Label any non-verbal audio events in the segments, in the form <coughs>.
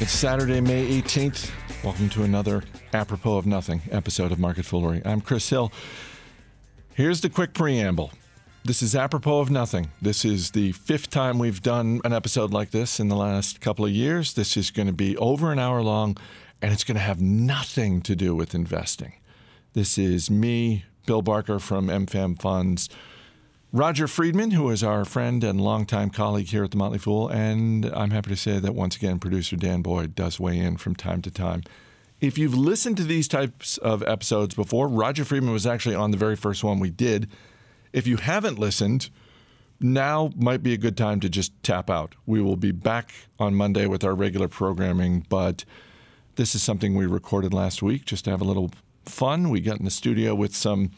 It's Saturday, May 18th. Welcome to another Apropos of Nothing episode of Market Foolery. I'm Chris Hill. Here's the quick preamble. This is Apropos of Nothing. This is the fifth time we've done an episode like this in the last couple of years. This is going to be over an hour long, and it's going to have nothing to do with investing. This is me, Bill Barker from MFAM Funds, Roger Friedman, who is our friend and longtime colleague here at the Motley Fool, and I'm happy to say that once again, producer Dan Boyd does weigh in from time to time. If you've listened to these types of episodes before, Roger Friedman was actually on the very first one we did. If you haven't listened, now might be a good time to just tap out. We will be back on Monday with our regular programming, but this is something we recorded last week just to have a little fun. We got in the studio with some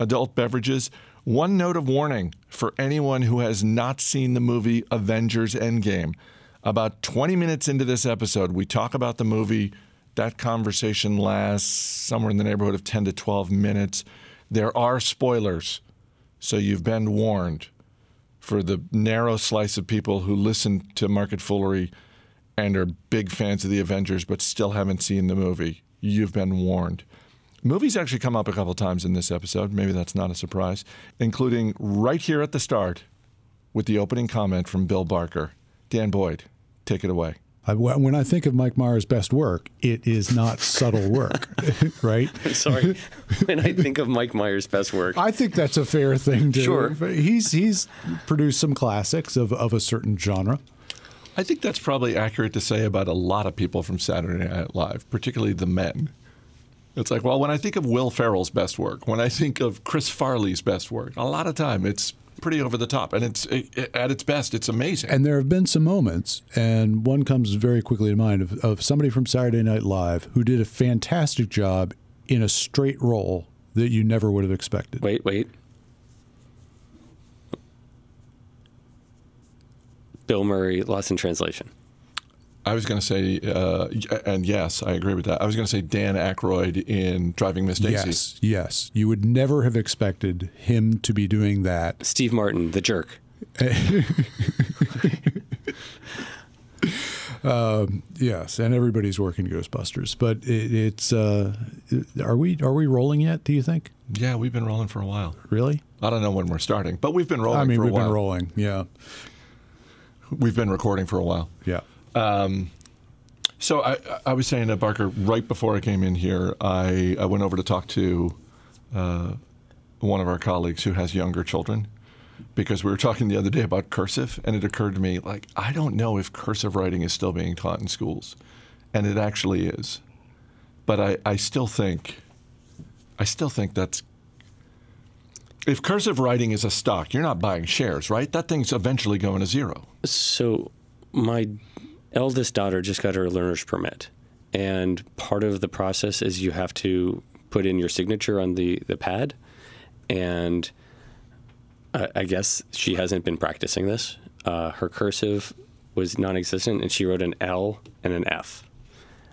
adult beverages. One note of warning for anyone who has not seen the movie Avengers Endgame. About 20 minutes into this episode, we talk about the movie. That conversation lasts somewhere in the neighborhood of 10 to 12 minutes. There are spoilers, so you've been warned for the narrow slice of people who listen to Market Foolery and are big fans of the Avengers but still haven't seen the movie. You've been warned. Movies actually come up a couple times in this episode. Maybe that's not a surprise, including right here at the start with the opening comment from Bill Barker. Dan Boyd, take it away. I, when I think of Mike Myers' best work, it is not subtle work, <laughs> right? <laughs> Sorry. when I think of Mike Myers' best work, I think that's a fair thing to. Sure. He's he's produced some classics of, of a certain genre. I think that's probably accurate to say about a lot of people from Saturday Night Live, particularly the men. It's like, well, when I think of Will Ferrell's best work, when I think of Chris Farley's best work, a lot of time it's pretty over the top, and it's it, at its best, it's amazing. And there have been some moments, and one comes very quickly to mind of, of somebody from Saturday Night Live who did a fantastic job in a straight role that you never would have expected. wait, wait. Bill Murray, Lost in Translation. I was going to say, uh, and yes, I agree with that. I was going to say Dan Aykroyd in Driving Miss Daisy. Yes, yes. You would never have expected him to be doing that. Steve Martin, The Jerk. <laughs> Um, yes, and everybody's working Ghostbusters, but it, it's. Uh, are we are we rolling yet? Do you think? Yeah, we've been rolling for a while. Really? I don't know when we're starting, but we've been rolling I mean, for we've while. been rolling. Yeah, We've been recording for a while. yeah. So I, I was saying to Barker right before I came in here, I, I went over to talk to uh, one of our colleagues who has younger children because we were talking the other day about cursive, and it occurred to me like I don't know if cursive writing is still being taught in schools, and it actually is, but I, I still think I still think that's if cursive writing is a stock, you're not buying shares, right? That thing's eventually going to zero. So, my eldest daughter just got her learner's permit. And part of the process is you have to put in your signature on the, the pad. And I, guess she hasn't been practicing this. Uh, her cursive was non existent, and she wrote an L and an F.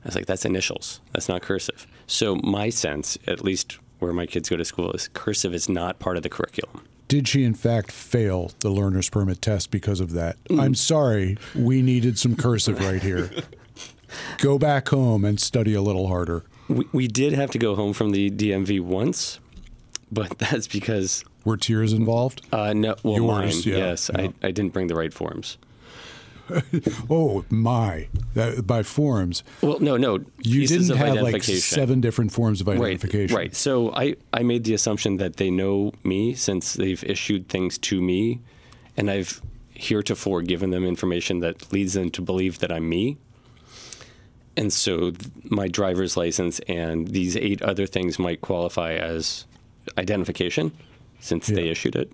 I was like, that's initials. That's not cursive. So, my sense, at least where my kids go to school, is cursive is not part of the curriculum. Did she in fact fail the learner's permit test because of that? Mm. I'm sorry, we needed some cursive right here. <laughs> Go back home and study a little harder. We, we did have to go home from the DMV once, but <laughs> that's because Were tears involved? uh, no, well, Yours, mine, yeah, yes, yeah. I, I didn't bring the right forms. <laughs> Oh my! That, by forms, Well, no, no, you didn't have like seven different forms of identification. right. right. So I, I made the assumption that they know me since they've issued things to me, and I've heretofore given them information that leads them to believe that I'm me. And so th- my driver's license and these eight other things might qualify as identification since they issued it.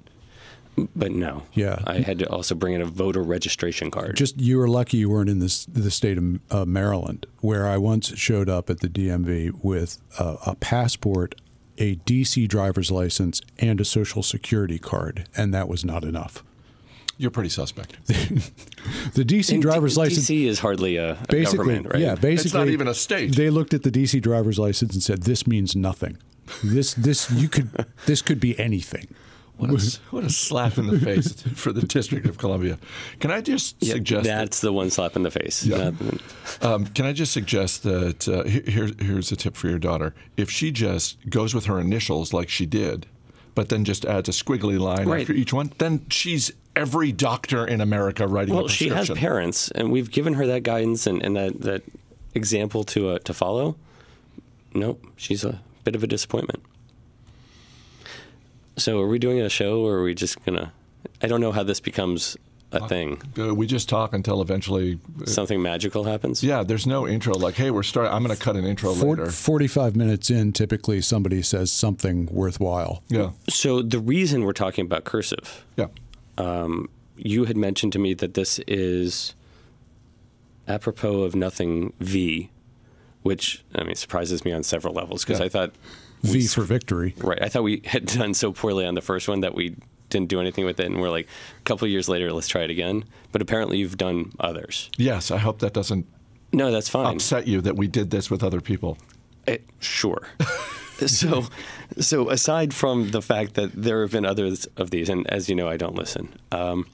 But no. Yeah. I had to also bring in a voter registration card. Just you were lucky you weren't in this the state of uh, Maryland, where I once showed up at the DMV with a, a passport, a DC driver's license, and a social security card, and that was not enough. You're pretty suspect. <laughs> The DC And D- driver's license DC is hardly a, a basically, government, right? yeah, basically, It's not even a state. They looked at the DC driver's license and said, "This means nothing. This, this, you could, this could be anything." What a, <laughs> what a slap in the face for the District of Columbia. Can I just Yeah, suggest that- that's the one slap in the face. Yeah. Um, can I just suggest that uh, here, here- here's a tip for your daughter. If she just goes with her initials like she did, but then just adds a squiggly line Right. after each one, then she's every doctor in America writing a well, she has parents, and we've given her that guidance and, and that, that example to uh, to follow. Nope, she's a bit of a disappointment. So, are we doing a show, or are we just gonna? I don't know how this becomes a thing. Uh, we just talk until eventually. Something magical happens. Yeah, there's no intro. Like, hey, we're starting. I'm going to cut an intro For, later. 45 minutes in, typically somebody says something worthwhile. Yeah, So the reason we're talking about cursive, yeah. you had mentioned to me that this is apropos of nothing V, which I mean surprises me on several levels because Yeah. I thought V for victory. right, I thought we had done so poorly on the first one that we didn't do anything with it, and we're like a couple years later, let's try it again. But apparently, you've done others. Yes, I hope that doesn't No, that's fine. upset you that we did this with other people. Eh, sure. <laughs> so, so aside from the fact that there have been others of these, and as you know, I don't listen. Um,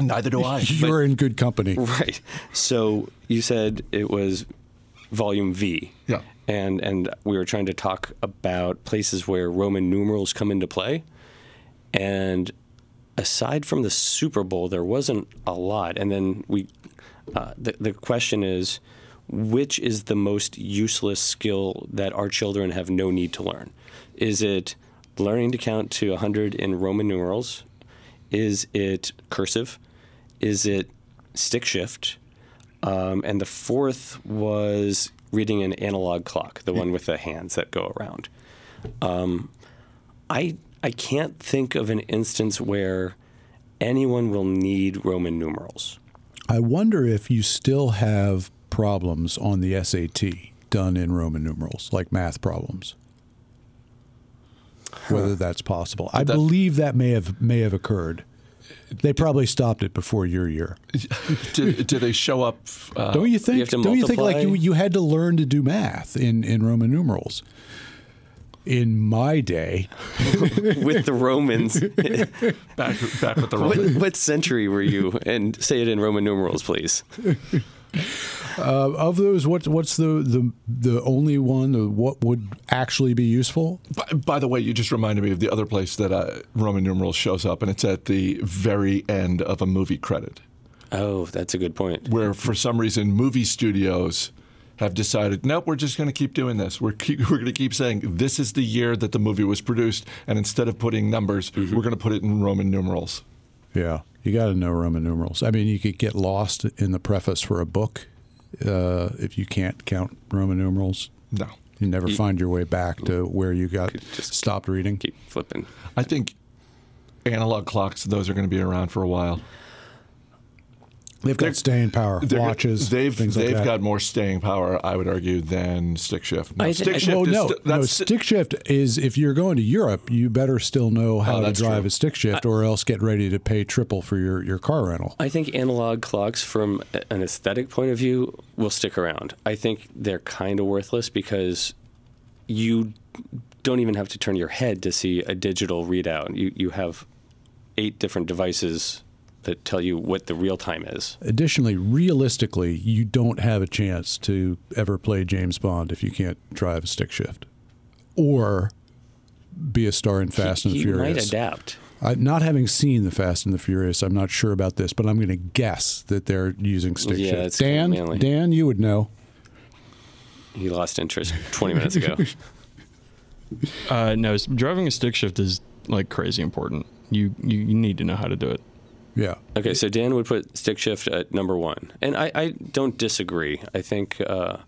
Neither do I. <laughs> You're in good company. Right. So you said it was volume V. Yeah. And and we were trying to talk about places where Roman numerals come into play. And aside from the Super Bowl, there wasn't a lot. And then we, uh, the the question is, which is the most useless skill that our children have no need to learn? Is it learning to count to 100 in Roman numerals? Is it cursive? Is it stick shift? Um, and the fourth was reading an analog clock, the one with the hands that go around. Um, I I can't think of an instance where anyone will need Roman numerals. I wonder if you still have problems on the SAT done in Roman numerals, like math problems. Whether that's possible, I that- believe that may have may have occurred. They probably stopped it before your year. <laughs> do, do they show up? Uh, Don't you think? have to don't you think like you, you had to learn to do math in, in Roman numerals? In my day, <laughs> With the Romans, <laughs> back, back with the what, Romans? what century were you? And say it in Roman numerals, please. Uh, of those, what what's the, the the only one? The, what would actually be useful? By, by the way, you just reminded me of the other place that uh, Roman numerals shows up, and it's at the very end of a movie credit, Oh, that's a good point. where for some reason movie studios have decided, nope, we're just going to keep doing this. We're keep, we're going to keep saying this is the year that the movie was produced, and instead of putting numbers, we're going to put it in Roman numerals. Yeah, you got to know Roman numerals. I mean, you could get lost in the preface for a book uh, if you can't count Roman numerals. No, You never You- find your way back to where you got just stopped reading. Keep flipping. I think analog clocks; those are going to be around for a while. They've got staying power, They're- watches, They've things like they've that. got more staying power, I would argue, than stick shift. Oh, no, I stick I- shift well, is no, st- no. Stick shift is if you're going to Europe, you better still know oh, how to drive true. a stick shift, or else get ready to pay triple for your, your car rental. I think analog clocks, from an aesthetic point of view, will stick around. I think they're kind of worthless because you don't even have to turn your head to see a digital readout. You you have eight different devices that tell you what the real time is. Additionally, realistically, you don't have a chance to ever play James Bond if you can't drive a stick shift, or be a star in Fast he, and the he Furious. might adapt. I, not having seen the Fast and the Furious, I'm not sure about this, but I'm going to guess that they're using stick Yeah, shift. it's kinda Dan, manly. Dan, you would know. He lost interest 20 minutes ago. <laughs> Uh, no, driving a stick shift is like crazy important. You, you you need to know how to do it. Yeah. Okay, so Dan would put stick shift at number one, and I, I don't disagree. I think uh,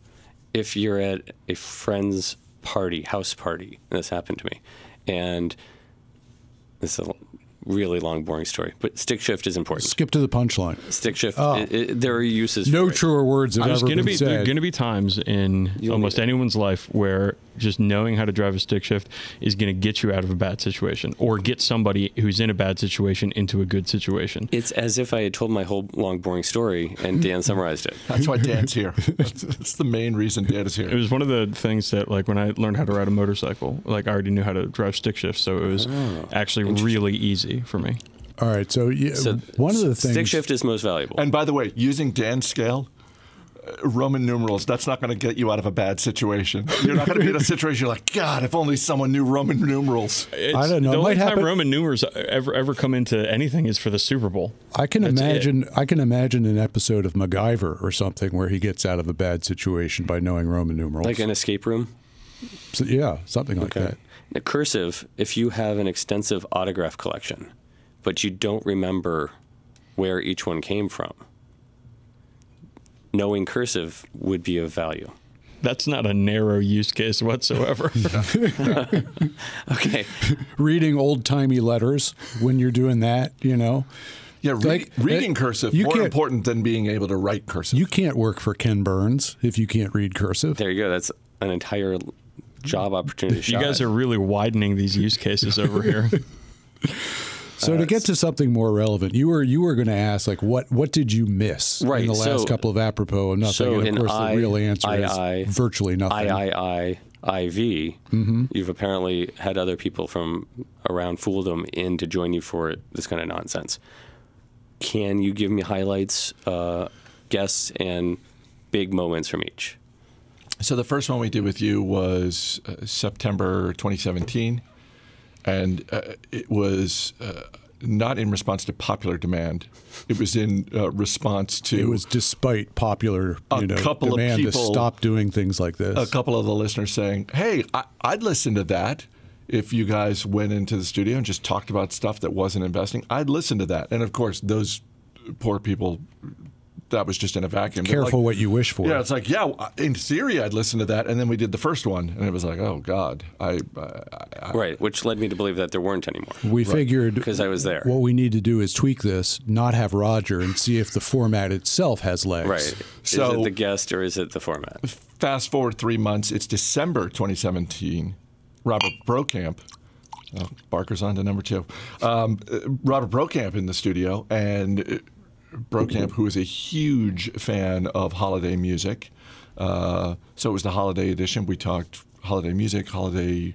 if you're at a friend's party, house party, and this happened to me, and this is a really long, boring story, but stick shift is important. Skip to the punchline. Stick shift, Oh. i i there are uses. No for it. truer words have There's ever gonna been be there are gonna be times in You'll almost anyone's life where just knowing how to drive a stick shift is going to get you out of a bad situation or get somebody who's in a bad situation into a good situation. It's as if I had told my whole long, boring story and Dan summarized it. <laughs> That's why Dan's here. That's, that's the main reason Dan is here. It was one of the things that, like, when I learned how to ride a motorcycle, like, I already knew how to drive stick shift, so it was oh, actually really easy for me. All right. So, yeah, So one of the things. stick shift is most valuable. And by the way, using Dan's scale, Roman numerals, that's not going to get you out of a bad situation. You're not going to be in a <laughs> situation you're like, God, if only someone knew Roman numerals. It's, I don't know, The it only might time happen- Roman numerals ever ever come into anything is for the Super Bowl. I can That's it. imagine. I can imagine an episode of MacGyver or something where he gets out of a bad situation by knowing Roman numerals. like an escape room. So, yeah, something like that. Now, cursive, if you have an extensive autograph collection, but you don't remember where each one came from, knowing cursive would be of value. That's not a narrow use case whatsoever. <laughs> <laughs> Okay. Reading old timey letters when you're doing that, you know, Yeah, read, Like, reading uh, cursive you more important than being able to write cursive. you can't work for Ken Burns if you can't read cursive. There you go. That's an entire job opportunity. <laughs> you guys are really widening these use cases over here. So to get to something more relevant, you were you were going to ask like what what did you miss Right, in the last so- couple of apropos of nothing? so and of course, I- the real answer I- is I- virtually nothing. III, IV. You've apparently had other people from around Fooldom in to join you for this kind of nonsense. Can you give me highlights, uh, guests, and big moments from each? So the first one we did with you was uh, September 2017, and uh, it was uh, not in response to popular demand. It was in uh, response to It was despite popular A you know, couple of demand to people- stop doing things like this. a couple of the listeners saying, "Hey, I, I'd listen to that." If you guys went into the studio and just talked about stuff that wasn't investing, I'd listen to that. And of course, those poor people, that was just in a vacuum. Careful like- what you wish for. Yeah, it's like, yeah, in theory, I'd listen to that. And then we did the first one, and it was like, oh, God. I, I, I Right, which led me to believe that there weren't anymore we figured because I was there. what we need to do is tweak this, not have Roger, and see if the format itself has legs. Right. So- is it the guest or is it the format? fast forward three months, it's December 2017. Robert Brokamp, oh, Barker's on to number two. Um, uh, Robert Brokamp in the studio, and uh, Brokamp, who is a huge fan of holiday music. Uh, so it was the holiday edition. We talked holiday music, holiday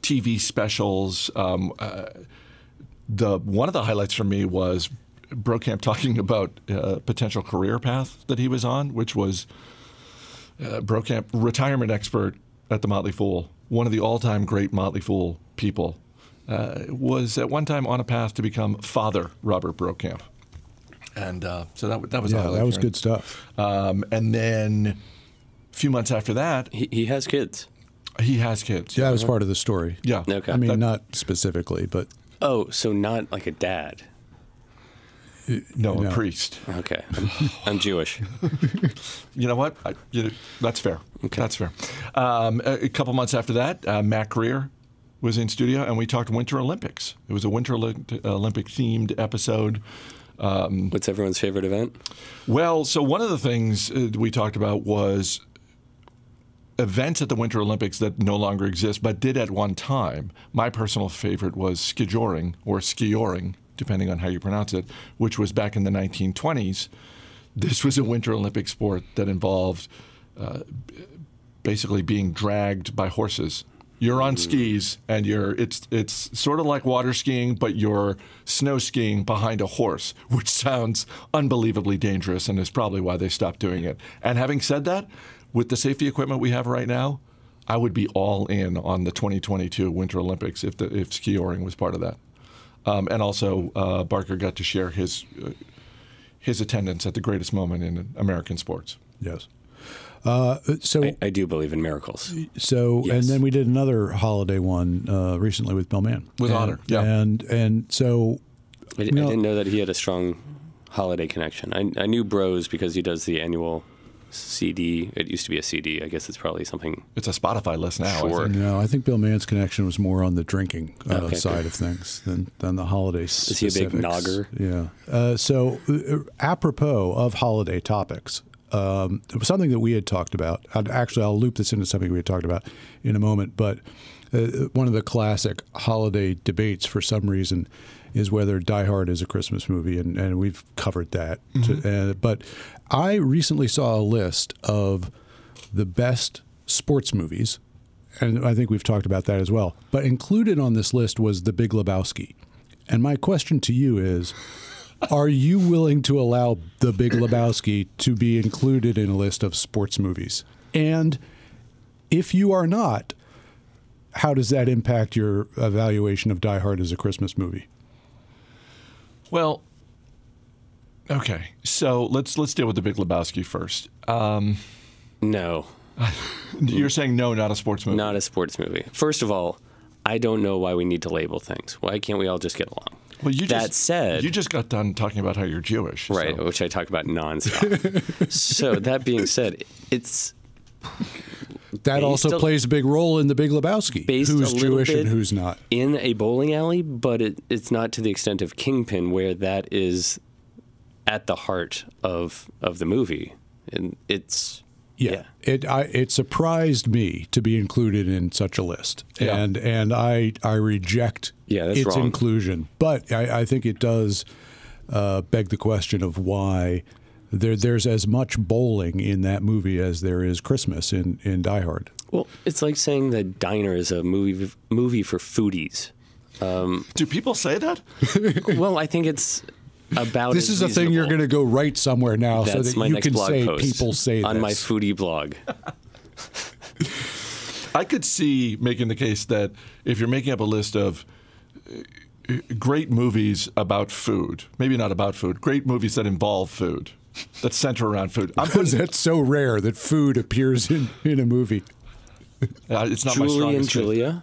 TV specials. Um, uh, the one of the highlights for me was Brokamp talking <laughs> about a potential career path that he was on, which was uh, Brokamp, retirement expert at the Motley Fool, one of the all-time great Motley Fool people, uh, was at one time on a path to become Father Robert Brokamp, and uh, so that that was Yeah, that was for good stuff. Um, and then a few months after that, He, he has kids. he has kids. Yeah, that was part of the story. yeah. Okay. I mean, That- not specifically, but Oh, so not like a dad. no, no. a priest. Okay. I'm, I'm Jewish. <laughs> You know what? I, you know, that's fair. That's fair. Um, a, a couple months after that, uh, Matt Greer was in studio, and we talked Winter Olympics. It was a Winter Olympic themed episode. What's everyone's favorite event? Well, so one of the things uh, we talked about was events at the Winter Olympics that no longer exist, but did at one time. My personal favorite was skijoring or skioring, depending on how you pronounce it, which was back in the 1920s. This was a Winter Olympic sport that involved uh, basically being dragged by horses. You're on skis and you're it's it's sort of like water skiing, but you're snow skiing behind a horse, <laughs> which sounds unbelievably dangerous and is probably why they stopped doing it. And having said that, with the safety equipment we have right now, I would be all in on the 2022 Winter Olympics if the if skioring was part of that. Um, and also, uh, Barker got to share his uh, his attendance at the greatest moment in American sports. yes. Uh, so I, I do believe in miracles. So and then we did another holiday one uh, recently with Bill Mann. With and, Otter, yeah. And and so I, I didn't know that he had a strong holiday connection. I, I knew Bros because he does the annual CD. It used to be a CD. I guess it's probably something. It's a Spotify list now. Sure. think. no, I think Bill Mann's connection was more on the drinking uh, Okay, side good. of things than than the holiday. Is he a big nogger? Yeah. Uh, so uh, apropos of holiday topics. Um, something that we had talked about. I'd, actually, I'll loop this into something we had talked about in a moment. But uh, one of the classic holiday debates, for some reason, is whether Die Hard is a Christmas movie, and, and we've covered that. To, uh, but I recently saw a list of the best sports movies, and I think we've talked about that as well. But included on this list was The Big Lebowski. And my question to you is Are you willing to allow The Big Lebowski to be included in a list of sports movies? And if you are not, how does that impact your evaluation of Die Hard as a Christmas movie? Well, okay. So let's let's deal with the Big Lebowski first. Um, No, <laughs> you're saying no, not a sports movie. not a sports movie. First of all, I don't know why we need to label things. Why can't we all just get along? Well, you that just, said, you just got done talking about how you're Jewish, right, so- which I talk about nonstop. so that being said, it's That also a- plays a big role in The Big Lebowski. Based who's a Jewish bit- and who's not. in a bowling alley, but it, it's not to the extent of Kingpin, where that is at the heart of of the movie, and it's Yeah, it I, it surprised me to be included in such a list, Yeah. and and I I reject Yeah, its wrong. inclusion. But I, I think it does uh, beg the question of why there there's as much bowling in that movie as there is Christmas in in Die Hard. well, it's like saying that Diner is a movie movie for foodies. Do people say that? <laughs> well, I think it's about This as is a thing you're going to go write somewhere now, so that my you next can blog say post people say on this. my foodie blog. I could see making the case that if you're making up a list of uh, great movies about food, maybe not about food, great movies that involve food, that center around food. I'm Because <laughs> putting, that's so rare that food appears in, in a movie. uh, it's not my Julie and strongest. case.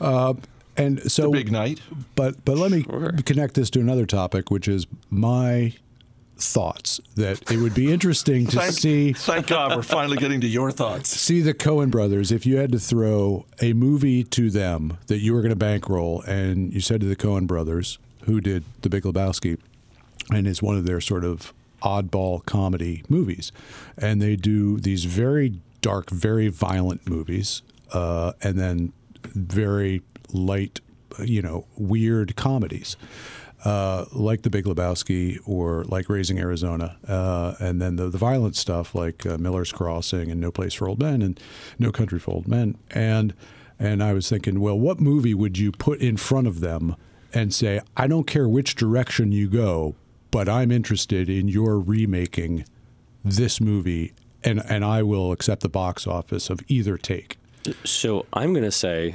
Julia. And so Big night. But but let me Sure. connect this to another topic, which is my thoughts that it would be interesting to Thank, see thank God we're finally getting to your thoughts. see the Coen brothers. If you had to throw a movie to them that you were going to bankroll, and you said to the Coen brothers, who did The Big Lebowski, and is one of their sort of oddball comedy movies, and they do these very dark, very violent movies, uh, and then very light, you know, weird comedies. Uh, like The Big Lebowski or like Raising Arizona, uh, and then the, the violent stuff like uh, Miller's Crossing and No Place for Old Men and No Country for Old Men. And and I was thinking, well, what movie would you put in front of them and say, I don't care which direction you go, but I'm interested in your remaking this movie, and and I will accept the box office of either take. So I'm going to say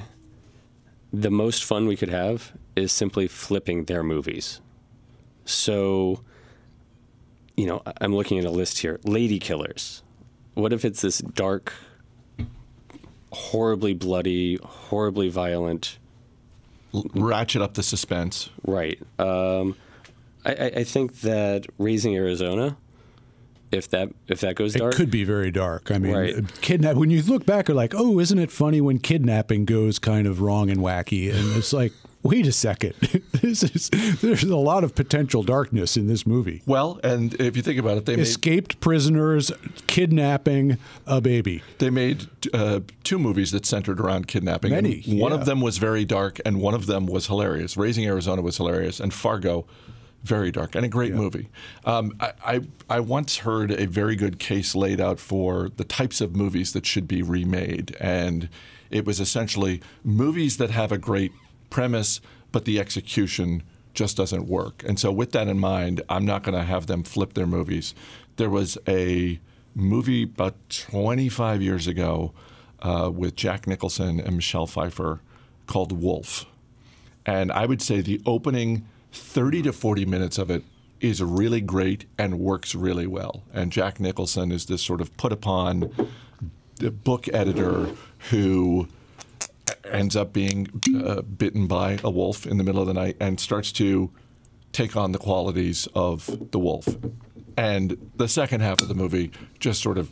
the most fun we could have is simply flipping their movies. So, you know, I'm looking at a list here Lady Killers. What if it's this dark, horribly bloody, horribly violent? Ratchet up the suspense. Right. Um, I, I think that Raising Arizona, if that if that goes dark. It could be very dark. I mean, Right. kidnap. When you look back, you're like, oh, isn't it funny when kidnapping goes kind of wrong and wacky? And it's like, wait a second, <laughs> this is there's a lot of potential darkness in this movie. Well, and if you think about it, they made Escaped prisoners kidnapping a baby. they made uh, two movies that centered around kidnapping. and Many, one yeah. of them was very dark, and one of them was hilarious. Raising Arizona was hilarious, and Fargo, very dark and a great movie. Um, I, I I once heard a very good case laid out for the types of movies that should be remade, and it was essentially movies that have a great premise, but the execution just doesn't work. And so, with that in mind, I'm not going to have them flip their movies. There was a movie about 25 years ago uh, with Jack Nicholson and Michelle Pfeiffer called Wolf. And I would say the opening 30 to 40 minutes of it is really great and works really well. And Jack Nicholson is this sort of put upon book editor who ends up being uh, bitten by a wolf in the middle of the night and starts to take on the qualities of the wolf. And the second half of the movie just sort of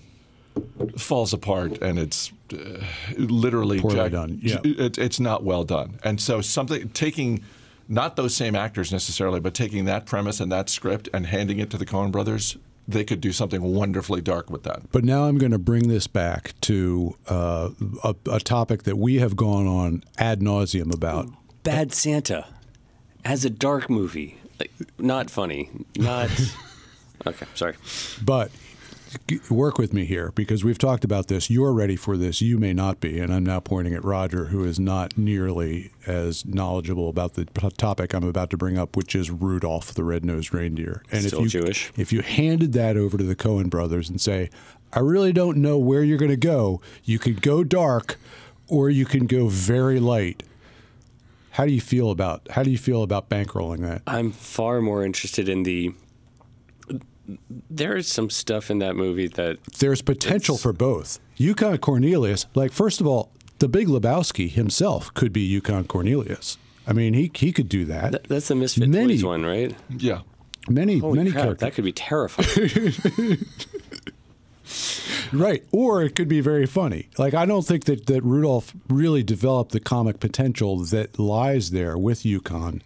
falls apart and it's uh, literally Poorly Jack- done, yeah. it, it's not well done. And so something taking not those same actors necessarily, but taking that premise and that script and handing it to the Coen brothers they could do something wonderfully dark with that. But now I'm going to bring this back to uh, a, a topic that we have gone on ad nauseum about. Bad Santa as a dark movie. Like, not funny. Not. <laughs> okay, sorry. But g- work with me here because we've talked about this. You're ready for this. You may not be. And I'm now pointing at Roger, who is not nearly as knowledgeable about the p- topic I'm about to bring up, which is Rudolph the Red-Nosed Reindeer. And Still if you, Jewish. If you handed that over to the Coen brothers and say, I really don't know where you're going to go, you could go dark or you can go very light. How do you feel about how do you feel about bankrolling that? I'm far more interested in the. There is some stuff in that movie that there's potential for both. Yukon Cornelius, like first of all, the Big Lebowski himself could be Yukon Cornelius. I mean, he he could do that. Th- That's the Misfit Many- Toys one, right? Yeah. many Holy many crap, characters, that could be terrifying. <laughs> right? Or it could be very funny. Like I don't think that that Rudolph really developed the comic potential that lies there with Yukon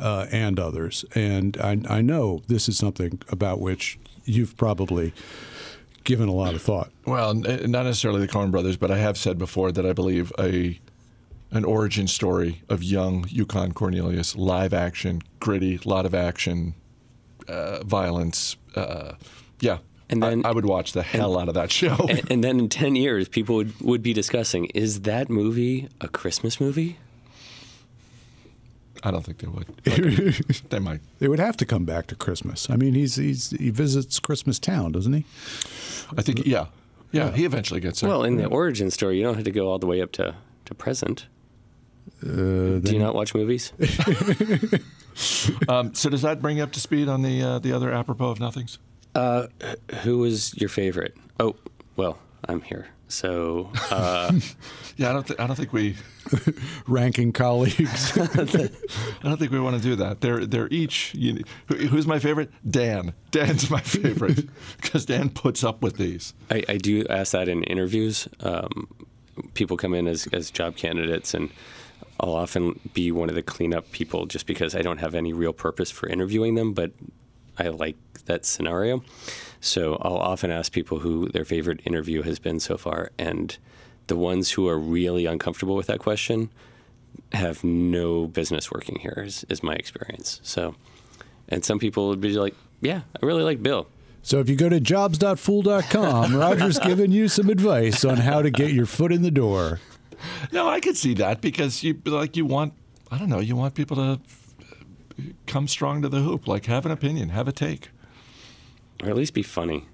uh, and others. And I, I know this is something about which you've probably given a lot of thought. Well, not necessarily the Coen brothers, but I have said before that I believe a an origin story of young Yukon Cornelius, live action, gritty, lot of action, uh, violence. Uh, yeah, And then- I, I would watch the hell out of that show. and, and then in 10 years, people would, would be discussing is that movie a Christmas movie? I don't think they would. But <laughs> they might. They would have to come back to Christmas. I mean, he's, he's he visits Christmas Town, doesn't he? I think. Yeah, yeah. He eventually gets there. Well, in the origin story, you don't have to go all the way up to, to present. Do you not watch movies? <laughs> <laughs> um, so does that bring you up to speed on the uh, the other apropos of nothings? Who was your favorite? Oh, well, I'm here. So, uh, <laughs> Yeah, I don't. Th- I don't think we. <laughs> Ranking colleagues. <laughs> I don't think we want to do that. They're they're each. You, who, who's my favorite? Dan. Dan's my favorite because Dan puts up with these. I, I do ask that in interviews. Um, people come in as, as job candidates, and I'll often be one of the cleanup people just because I don't have any real purpose for interviewing them, but I like that scenario. So I'll often ask people who their favorite interview has been so far, and the ones who are really uncomfortable with that question have no business working here, is, is my experience. So, and some people would be like, "Yeah, I really like Bill." So if you go to jobs.fool.com, <laughs> Roger's giving you some advice on how to get your foot in the door. No, I could see that because you like you want. I don't know. You want people to come strong to the hoop. Like have an opinion, have a take, Or at least be funny.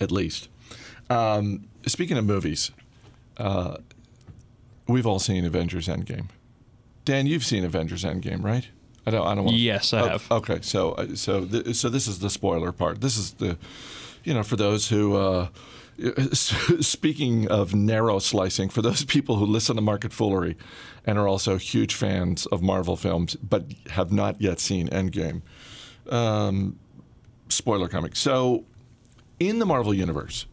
at least. Um, speaking of movies, uh, we've all seen Avengers Endgame. Dan, you've seen Avengers Endgame, right? I don't. I don't want. Yes, I Oh, have. Okay, so uh, so th- so this is the spoiler part. This is the, you know, for those who. Uh, <laughs> Speaking of narrow slicing, for those people who listen to Market Foolery and are also huge fans of Marvel films but have not yet seen Endgame, um, spoiler coming. So, in the Marvel Universe,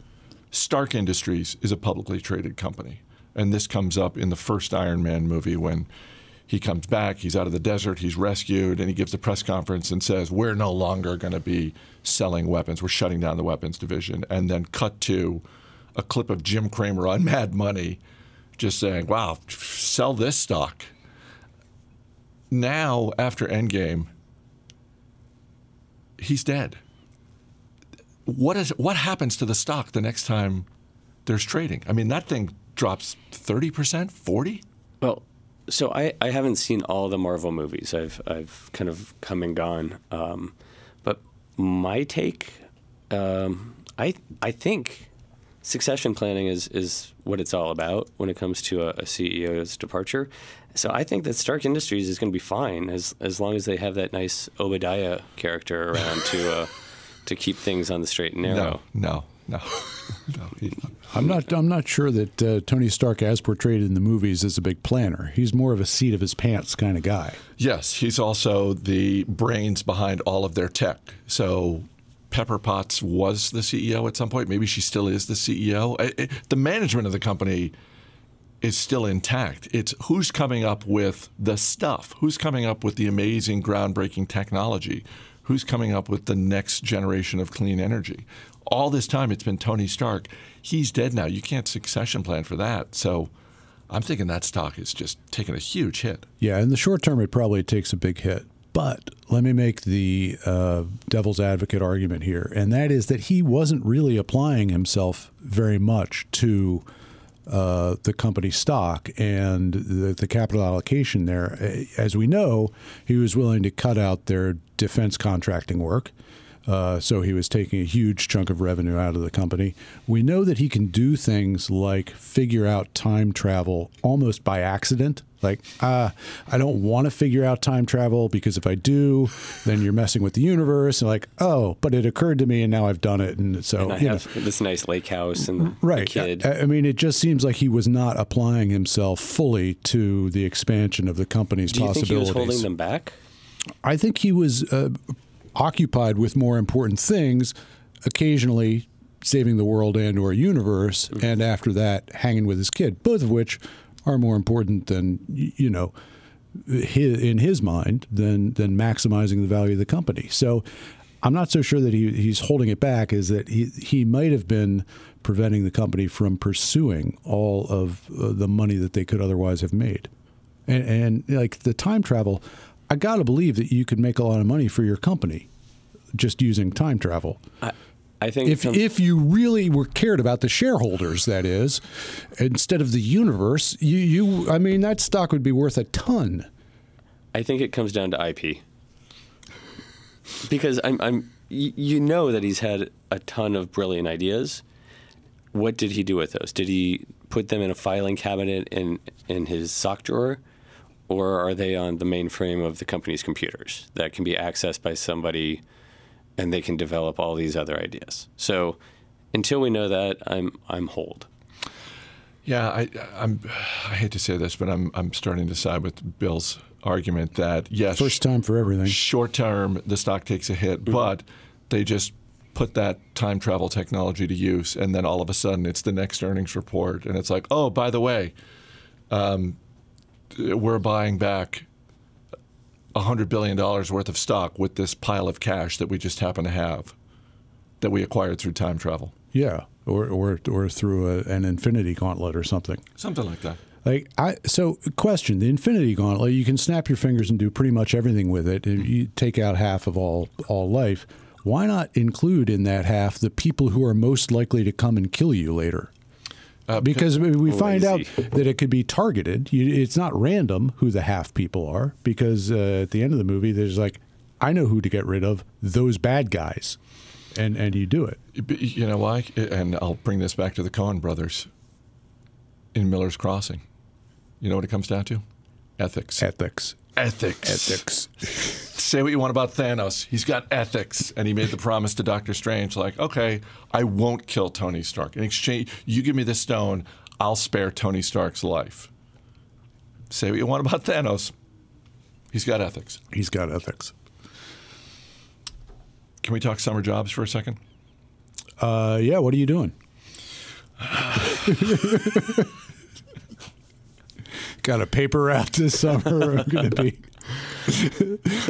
Stark Industries is a publicly traded company. And this comes up in the first Iron Man movie when he comes back, he's out of the desert, he's rescued, and he gives a press conference and says, We're no longer going to be selling weapons. We're shutting down the weapons division. And then cut to a clip of Jim Cramer on <laughs> Mad Money just saying, Wow, sell this stock. Now, after Endgame, he's dead. What is what happens to the stock the next time there's trading? I mean, that thing drops 30%, 40? Well, so I, I haven't seen all the Marvel movies. I've I've kind of come and gone. Um, but my take, um, I I think succession planning is is what it's all about when it comes to a, a CEO's departure. So I think that Stark Industries is going to be fine as as long as they have that nice Obadiah character around to uh, to keep things on the straight and narrow. No, no, no. <laughs> no he- I'm not. I'm not sure that uh, Tony Stark, as portrayed in the movies, is a big planner. He's more of a seat of his pants kind of guy. yes, he's also the brains behind all of their tech. So Pepper Potts was the CEO at some point. Maybe she still is the CEO. I- I- the management of the company is still intact. It's who's coming up with the stuff, who's coming up with the amazing, groundbreaking technology, who's coming up with the next generation of clean energy. All this time, it's been Tony Stark. He's dead now. You can't succession plan for that. So I'm thinking that stock is just taking a huge hit. Yeah, in the short term, it probably takes a big hit. But let me make the uh, devil's advocate argument here, and that is that he wasn't really applying himself very much to uh, the company stock and the, the, capital allocation there. As we know, he was willing to cut out their defense contracting work. Uh, so he was taking a huge chunk of revenue out of the company. We know that he can do things like figure out time travel almost by accident. Like, uh, I don't want to figure out time travel because if I do, then you're messing with the universe. And like, oh, but it occurred to me and now I've done it. And so, and have know, this nice lake house and right. kid. I, I mean, it just seems like he was not applying himself fully to the expansion of the company's do you possibilities. Think he was holding them back? I think he was uh, occupied with more important things, occasionally saving the world and or universe, mm-hmm. and after that, hanging with his kid, both of which are more important than you know, his, in his mind, than than maximizing the value of the company. So. I'm not so sure that he, he's holding it back. Is that he he might have been preventing the company from pursuing all of uh, the money that they could otherwise have made, and, and like the time travel. I got to believe that you could make a lot of money for your company just using time travel. I, I think if if you really were cared about the shareholders, that is, instead of the universe, you you I mean that stock would be worth a ton. I think it comes down to IP. Because I'm I'm you know that he's had a ton of brilliant ideas. What did he do with those? Did he put them in a filing cabinet in in his sock drawer? Or are they on the mainframe of the company's computers that can be accessed by somebody and they can develop all these other ideas? So until we know that, I'm I'm hold. Yeah, I, I'm. I hate to say this, but I'm I'm starting to side with Bill's argument that yes, first time for everything. Short term, the stock takes a hit, mm-hmm. but they just put that time travel technology to use, and then all of a sudden, it's the next earnings report, and it's like, oh, by the way, um, we're buying back $100 billion worth of stock with this pile of cash that we just happen to have that we acquired through time travel. Yeah, or, or, or through a, an infinity gauntlet or something. Something like that. Like I so question the Infinity Gauntlet you can snap your fingers and do pretty much everything with it. You take out half of all all life. Why not include in that half the people who are most likely to come and kill you later? Uh, because, we find out that it could be targeted. You, it's not random who the half people are. Because uh, at the end of the movie, there's like, I know who to get rid of. Those bad guys, and and you do it. You know why? And I'll bring this back to the Coen brothers. In Miller's Crossing, you know what it comes down to? Ethics. Ethics. Ethics. Ethics. <laughs> Say what you want about Thanos. He's got ethics. And he made the promise to Doctor Strange, like, okay, I won't kill Tony Stark. In exchange, you give me the stone, I'll spare Tony Stark's life. Say what you want about Thanos. He's got ethics. He's got ethics. Can we talk summer jobs for a second? Uh, yeah, what are you doing? <laughs> got a paper route this summer. I'm going <laughs> to be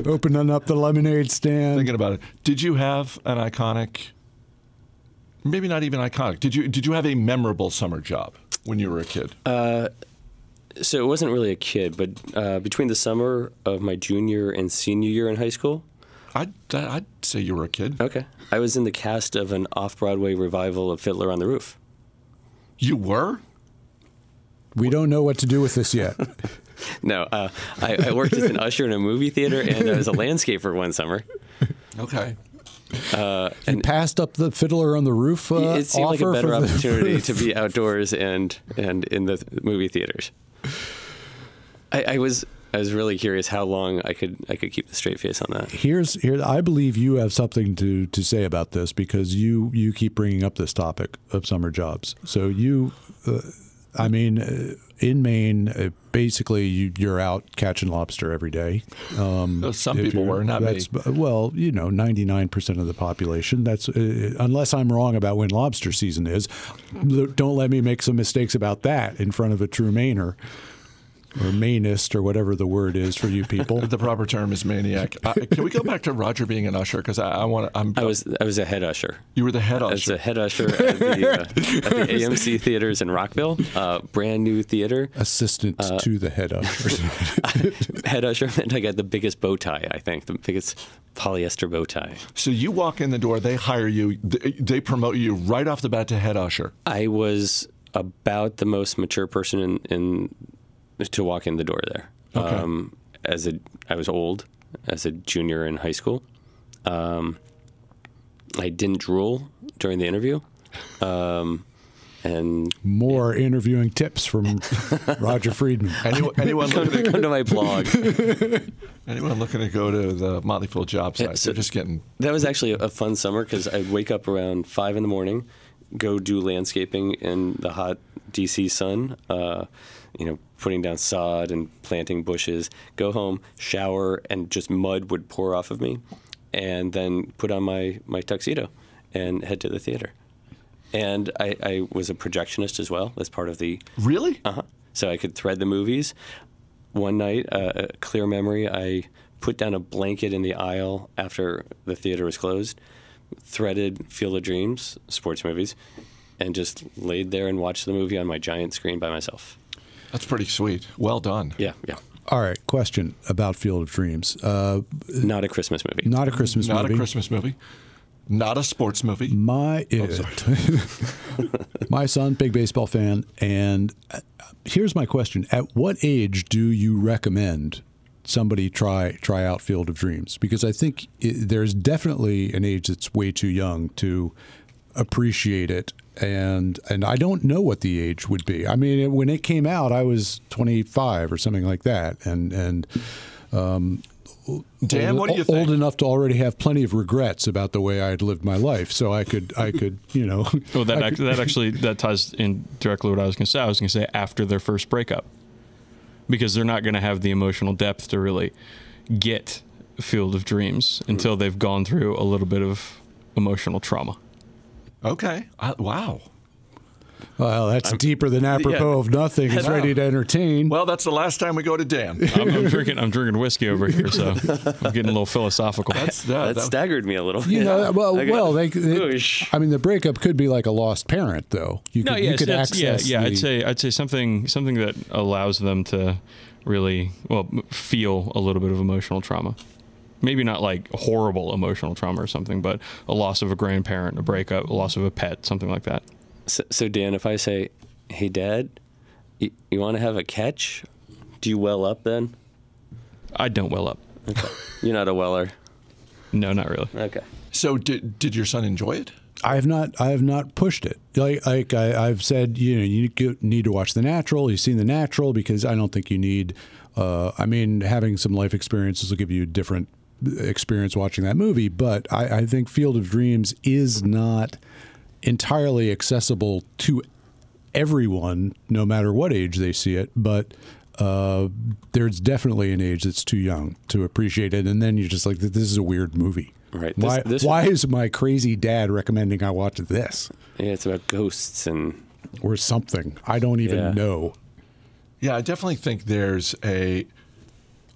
opening up the lemonade stand. Thinking about it. Did you have an iconic? Maybe not even iconic. Did you did you have a memorable summer job when you were a kid? Uh, so it wasn't really a kid, but uh, between the summer of my junior and senior year in high school, I'd, I'd say you were a kid. Okay, I was in the cast of an off Broadway revival of Fiddler on the Roof. You were? We don't know what to do with this yet. <laughs> no, uh, I, I, worked as an usher in a movie theater and I was a landscaper one summer. Okay. Uh, and passed up the fiddler on the roof. Uh, it seemed like a better opportunity <laughs> to be outdoors and and in the movie theaters. I, I was I was really curious how long I could I could keep the straight face on that. Here's here I believe you have something to to say about this because you you keep bringing up this topic of summer jobs. So you uh, I mean, uh, in Maine, uh, basically you, are out catching lobster every day. Um, some people were, not me. Well, you know, 99% of the population. That's uh, unless I'm wrong about when lobster season is. Don't let me make some mistakes about that in front of a true Mainer. Or manist or whatever the word is for you people. <laughs> The proper term is maniac. Uh, can we go back to Roger being an usher? Because I, I want to. I'm. I was I was a head usher. You were the head usher. As usher. a head usher at the, uh, at the <laughs> AMC theaters in Rockville, uh, brand new theater. Assistant Uh, to the head usher. <laughs> Head usher meant I got the biggest bow tie. I think the biggest polyester bow tie. so you walk in the door, they hire you, they, they promote you right off the bat to head usher. I was about the most mature person in, in to walk in the door there. Okay. Um, as a, I was old as a junior in high school. Um, I didn't drool during the interview, um, and More interviewing tips from <laughs> Roger Friedman. Anyone, anyone looking to come to my blog. <laughs> anyone looking to go to the Motley Fool job site? so- They're just getting. That was actually a fun summer because I'd wake up around five in the morning, go do landscaping in the hot DC sun, uh, you know, putting down sod and planting bushes, go home, shower, and just mud would pour off of me, and then put on my, my tuxedo and head to the theater. And I, I was a projectionist as well. as part of the Really? uh-huh. So I could thread the movies. One night, uh, a clear memory, I put down a blanket in the aisle after the theater was closed, threaded Field of Dreams, sports movies, and just laid there and watched the movie on my giant screen by myself. That's pretty sweet. Well done. Yeah, yeah. All right, question about Field of Dreams. Uh, Not a Christmas movie. not a Christmas Not movie. a Christmas movie. Not a sports movie. My <laughs> my son, big baseball fan, and uh, here's my question: At what age do you recommend somebody try try out Field of Dreams? Because I think it, there's definitely an age that's way too young to appreciate it, and and I don't know what the age would be. I mean, when it came out, I was 25 or something like that, and and um, Dan, old, what do you old think? enough to already have plenty of regrets about the way I had lived my life. So I could, I could, you know. <laughs> Well, that I ac- that actually that ties in directly what I was going to say. I was going to say after their first breakup, because they're not going to have the emotional depth to really get Field of Dreams until they've gone through a little bit of emotional trauma. Okay. I, wow. Well, that's deeper than apropos yeah. of nothing. He's <laughs> Wow. ready to entertain. Well, that's the last time we go to Dan. I'm, I'm drinking I'm drinking whiskey over here, so I'm getting a little philosophical. That's, uh, That that- staggered me a little. you know, well, I got- well, they, they- I mean, the breakup could be like a lost parent, though. You could, No, you could that's- yeah, access. yeah. the- I'd say I'd say something something that allows them to really well feel a little bit of emotional trauma. Maybe not like horrible emotional trauma or something, but a loss of a grandparent, a breakup, a loss of a pet, something like that. So, so Dan, if I say, "Hey, Dad, you, you want to have a catch?" Do you well up then? I don't well up. <laughs> You're not a weller. No, not really. Okay. so, did, did your son enjoy it? I have not. I have not pushed it. Like, like I, I've said, you know, you need to watch The Natural. You've seen The Natural because I don't think you need. Uh, I mean, having some life experiences will give you a different experience watching that movie. But I, I think Field of Dreams is not entirely accessible to everyone, no matter what age they see it. But uh, there's definitely an age that's too young to appreciate it, and then you're just like, this is a weird movie. Right. This- Why, this- why is my crazy dad recommending I watch this Yeah, it's about ghosts and or something? I don't even Yeah. know. Yeah, I definitely think there's a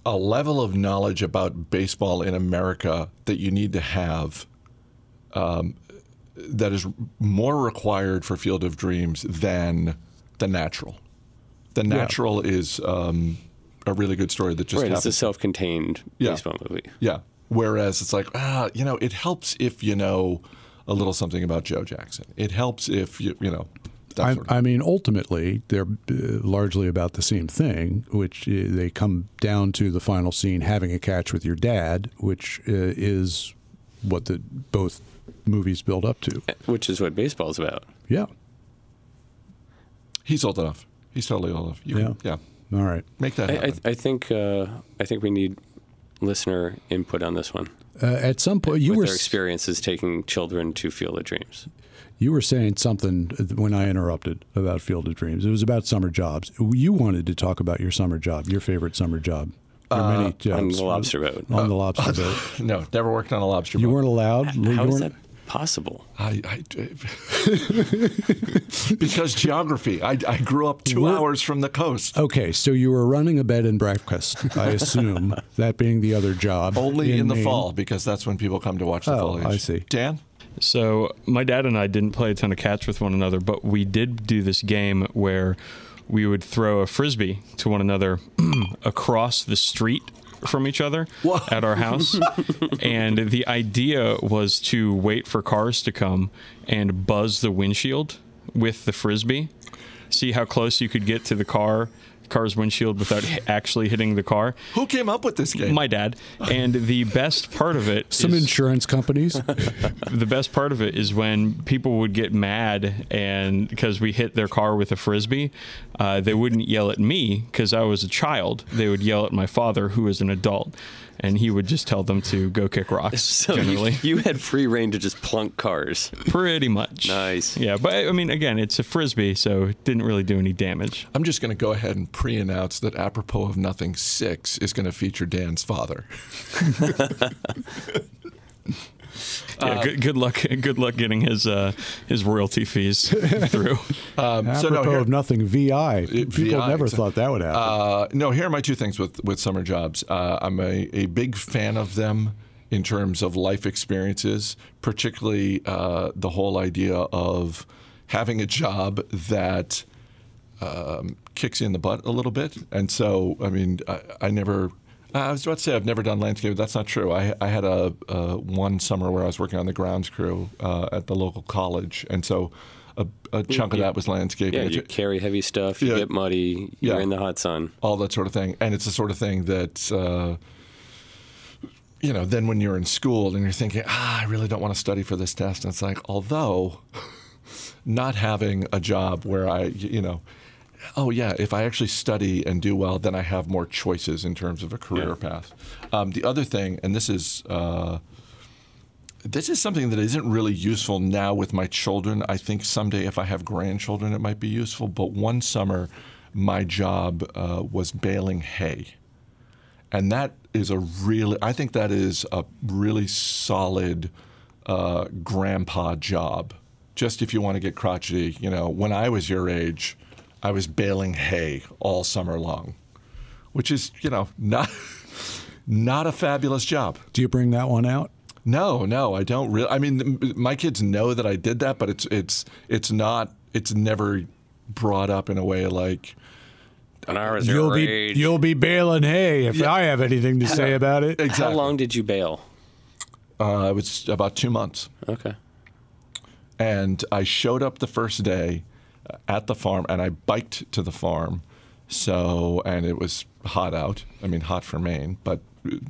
a level of knowledge about baseball in America that you need to have um, that is more required for Field of Dreams than the natural. The natural is um, a really good story that just right. It's a self-contained Yeah. baseball movie. yeah. Whereas it's like, ah, you know, it helps if you know a little something about Joe Jackson. It helps if you, you know, I, sort of I mean, ultimately, they're uh, largely about the same thing, which uh, they come down to the final scene having a catch with your dad, which uh, is what the both movies build up to. Which is what baseball's about. Yeah. He's old enough. He's totally old enough. You can- Yeah. yeah. All right. Make that I, happen. I, I think uh, I think we need listener input on this one. Uh, at some point, you with were their experiences taking children to Field of Dreams. You were saying something when I interrupted about Field of Dreams. It was about summer jobs. You wanted to talk about your summer job, your favorite summer job. Your uh, many On the lobster boat. On the lobster boat. <laughs> no, never worked on a lobster You boat. You weren't allowed. you How is weren't, that? possible? I, I <laughs> because geography. I, I grew up 2 We're- hours from the coast. Okay, so you were running a bed and breakfast, I <laughs> assume, that being the other job. Only in, the Maine. fall because that's when people come to watch the Oh, foliage. I see. Dan, So my dad and I didn't play a ton of catch with one another, but we did do this game where we would throw a frisbee to one another <clears throat> across the street from each other Whoa. at our house. <laughs> and the idea was to wait for cars to come and buzz the windshield with the frisbee, see how close you could get to the car car's windshield without <laughs> actually hitting the car. who came up with this game? My dad. And the best part of it Some is- insurance companies. <laughs> the best part of it is when people would get mad and because we hit their car with a frisbee, uh, they wouldn't yell at me because I was a child. They would yell at my father, who was an adult, and he would just tell them to go kick rocks. <laughs> So generally, you, you had free reign to just plunk cars. pretty much. Nice. Yeah, but I mean, again, it's a frisbee, so it didn't really do any damage. I'm just going to go ahead and pre-announce that apropos of nothing six is going to feature Dan's father. <laughs> Yeah, good, good luck. Good luck getting his uh, his royalty fees through. <laughs> Um, so Apropos no, here, of nothing, VI. People VI, never exactly. thought that would happen. Uh, no, here are my two things with, with summer jobs. Uh, I'm a, a big fan of them in terms of life experiences, particularly uh, the whole idea of having a job that um, kicks you in the butt a little bit. And so, I mean, I, I never. I was about to say I've never done landscape. That's not true. I, I had a, uh one summer where I was working on the grounds crew uh, at the local college, and so a, a chunk of that was landscaping. Yeah, It's- you carry heavy stuff, you Yeah. get muddy, you're Yeah. in the hot sun. all that sort of thing. And it's the sort of thing that, uh, you know, then when you're in school and you're thinking, ah, I really don't want to study for this test. And it's like, although <laughs> not having a job where I, you know, oh, yeah, if I actually study and do well, then I have more choices in terms of a career path. Um, the other thing, and this is, uh, this is something that isn't really useful now with my children. I think someday if I have grandchildren, it might be useful. But one summer, my job uh, was baling hay. And that is a really, I think that is a really solid uh, grandpa job. Just if you want to get crotchety, you know, when I was your age, I was baling hay all summer long, which is, you know, not <laughs> not a fabulous job. Do you bring that one out? No, no, I don't really. I mean, m- my kids know that I did that, but it's it's it's not. It's never brought up in a way like. An hour is You'll be age. you'll be baling hay if I have anything to <laughs> say about it. Exactly. How long did you bail? Uh, it was about two months, Okay. and I showed up the first day at the farm, and I biked to the farm. So, and it was hot out. I mean, hot for Maine, but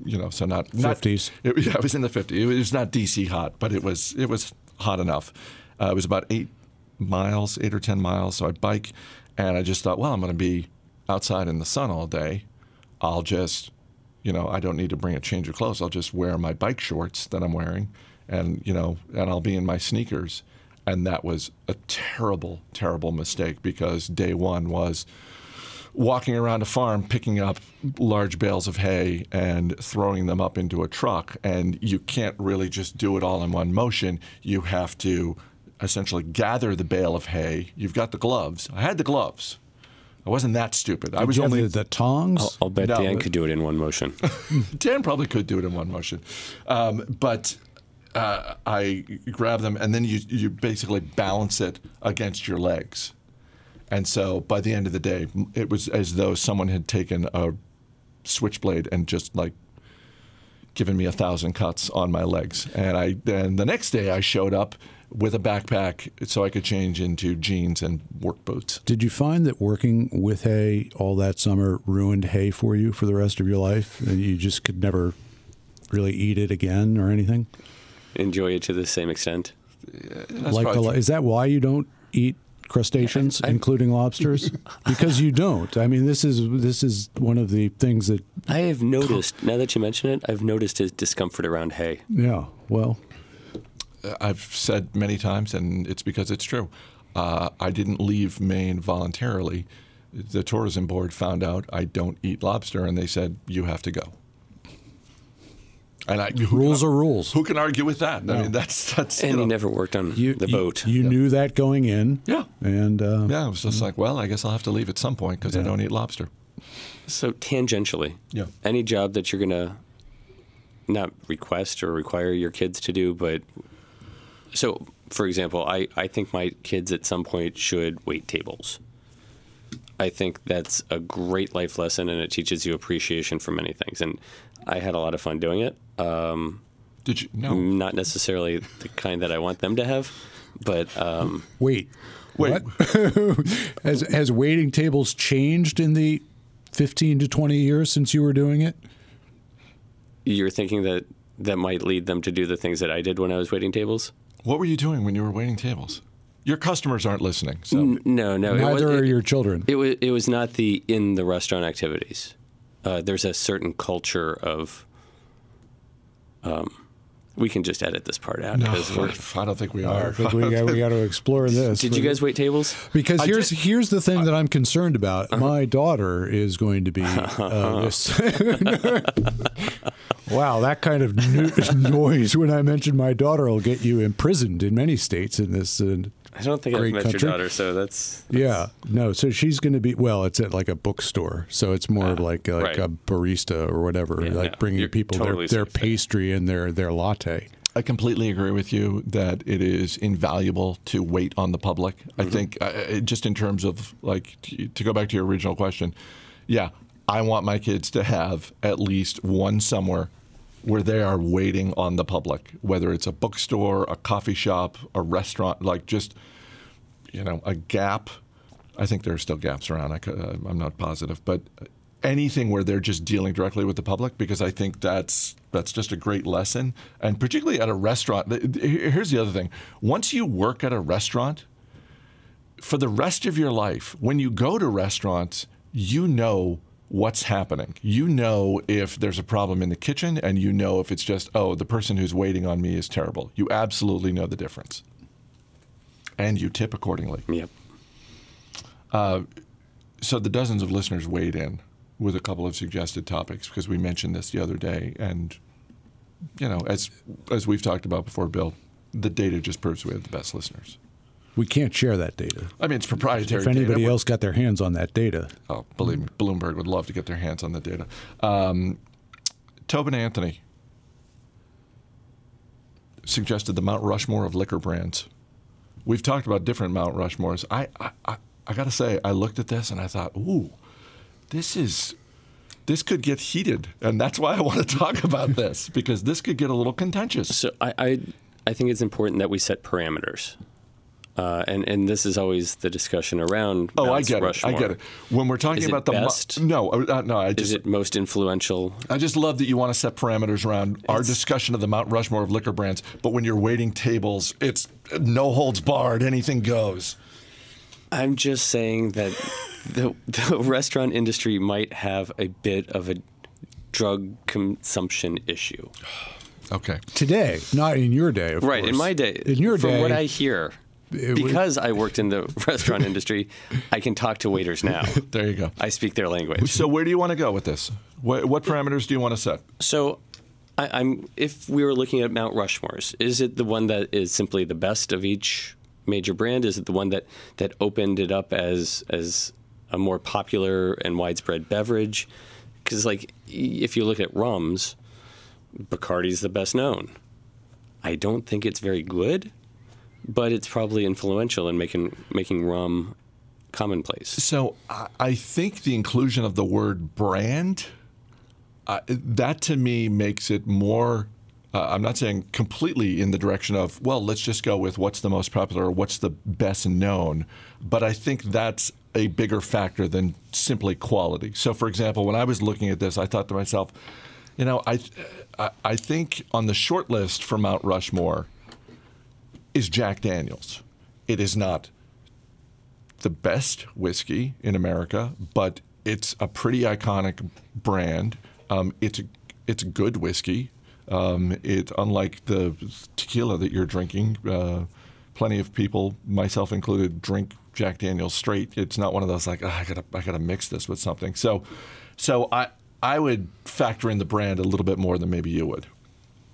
you know, so not not- 50s. It, yeah, it was in the 50s. It was not DC hot, but it was it was hot enough. Uh, it was about eight miles, eight or ten miles. So I bike, and I just thought, well, I'm going to be outside in the sun all day. I'll just, you know, I don't need to bring a change of clothes. I'll just wear my bike shorts that I'm wearing, and you know, and I'll be in my sneakers. And that was a terrible, terrible mistake because day one was walking around a farm picking up large bales of hay and throwing them up into a truck. And you can't really just do it all in one motion. You have to essentially gather the bale of hay. You've got the gloves. I had the gloves. I wasn't that stupid. I was you have only the, the tongs. I'll, I'll bet No, Dan could do it in one motion. <laughs> Dan probably could do it in one motion, um, but uh, I grab them and then you you basically balance it against your legs, and so by the end of the day, it was as though someone had taken a switchblade and just like given me a thousand cuts on my legs. And I then the next day I showed up with a backpack so I could change into jeans and work boots. Did you find that working with hay all that summer ruined hay for you for the rest of your life, and you just could never really eat it again or anything? Enjoy it to the same extent. That's like, probably a, true. is that why you don't eat crustaceans, including lobsters? <laughs> because you don't. I mean, this is this is one of the things that. I have noticed, now that you mention it, I've noticed his discomfort around hay. Yeah. Well, I've said many times, and it's because it's true. Uh, I didn't leave Maine voluntarily. The tourism board found out I don't eat lobster, and they said you have to go. And I, Rules can, are rules. Who can argue with that? I mean, that's that's you And know, he never worked on You, the you- boat. You, knew that going in. Yeah. And uh, Yeah, it was just like, well, I guess I'll have to leave at some point because I don't eat lobster. So tangentially, Yeah. any job that you're gonna not request or require your kids to do, but so for example, I, I think my kids at some point should wait tables. I think that's a great life lesson and it teaches you appreciation for many things. And I had a lot of fun doing it. Um, Did you? No. not necessarily the kind that I want them to have, but um, wait. Wait. What? <laughs> has, has waiting tables changed in the 15 to 20 years since you were doing it? you're thinking that that might lead them to do the things that I did when I was waiting tables. What were you doing when you were waiting tables? Your customers aren't listening, so N- No, no. it was- Neither are it- your children. It was it was not the in the restaurant activities. Uh, there's a certain culture of. Um, we can just edit this part out no, we're. I don't think we I are. think we got, we got to explore <laughs> this. Did you guys wait tables? Because I here's did- here's the thing that I'm concerned about. My daughter is going to be uh, <laughs> this. <laughs> wow, that kind of no- noise when I mention my daughter will get you imprisoned in many states in this. Uh, I don't think I've Great met country. your daughter, so that's yeah, no. So she's going to be well. It's at like a bookstore, so it's more like like right. a barista or whatever, Yeah, like no, bringing people totally their, their pastry and their their latte. I completely agree with you that it is invaluable to wait on the public. I think, uh, uh, just in terms of like t- to go back to your original question, yeah, I want my kids to have at least one somewhere where they are waiting on the public, whether it's a bookstore, a coffee shop, a restaurant, like just you know a gap. I think there are still gaps around. I could, uh, I'm not positive, but anything where they're just dealing directly with the public because I think that's that's just a great lesson. And particularly at a restaurant, here's the other thing: once you work at a restaurant, for the rest of your life, when you go to restaurants, you know what's happening. You know if there's a problem in the kitchen, and you know if it's just oh the person who's waiting on me is terrible. You absolutely know the difference, and you tip accordingly yep. Uh, so the dozens of listeners weighed in with a couple of suggested topics because we mentioned this the other day, and you know, as as we've talked about before, Bill, the data just proves we have the best listeners. We can't share that data. I mean, it's proprietary. If anybody data. else got their hands on that data, oh, believe me, Bloomberg would love to get their hands on the data. Um, Tobin Anthony suggested the Mount Rushmore of liquor brands. We've talked about different Mount Rushmores. I, I, I, I got to say, I looked at this and I thought, ooh, this is this could get heated, and that's why I want to <laughs> talk about this because this could get a little contentious. So I, I, I think it's important that we set parameters. Uh, and, and this is always the discussion around. Oh, I Mounts get it. I Rushmore. get it. When we're talking Is it about the mo- best? no, uh, no, I Is it most influential? I just love that you want to set parameters around our discussion of the Mount Rushmore of liquor brands. But when you're waiting tables, it's no holds barred, anything goes. I'm just saying that the, the restaurant industry might have a bit of a drug consumption issue. <sighs> Okay. today, not in your day, of Right. course. In my day, in your from day, what I hear, It would- because I worked in the <laughs> restaurant industry, I can talk to waiters now. <laughs> There you go. I speak their language. So where do you want to go with this? What, what parameters do you want to set? So, I, I'm if we were looking at Mount Rushmore's, is it the one that is simply the best of each major brand? Is it the one that that opened it up as as a more popular and widespread beverage? Because like if you look at rums, Bacardi's the best known. I don't think it's very good, but it's probably influential in making making rum commonplace. So I, think the inclusion of the word brand, uh, that to me makes it more. Uh, I'm not saying completely in the direction of well, let's just go with what's the most popular or what's the best known, but I think that's a bigger factor than simply quality. So, for example, when I was looking at this, I thought to myself, you know, I I, I think on the short list for Mount Rushmore is Jack Daniels. It is not the best whiskey in America, but it's a pretty iconic brand. Um, it's a, it's good whiskey. Um, it unlike the tequila that you're drinking, uh, plenty of people, myself included, drink Jack Daniel's straight. It's not one of those like "Ah, I gotta I gotta mix this with something. So, so I I would factor in the brand a little bit more than maybe you would.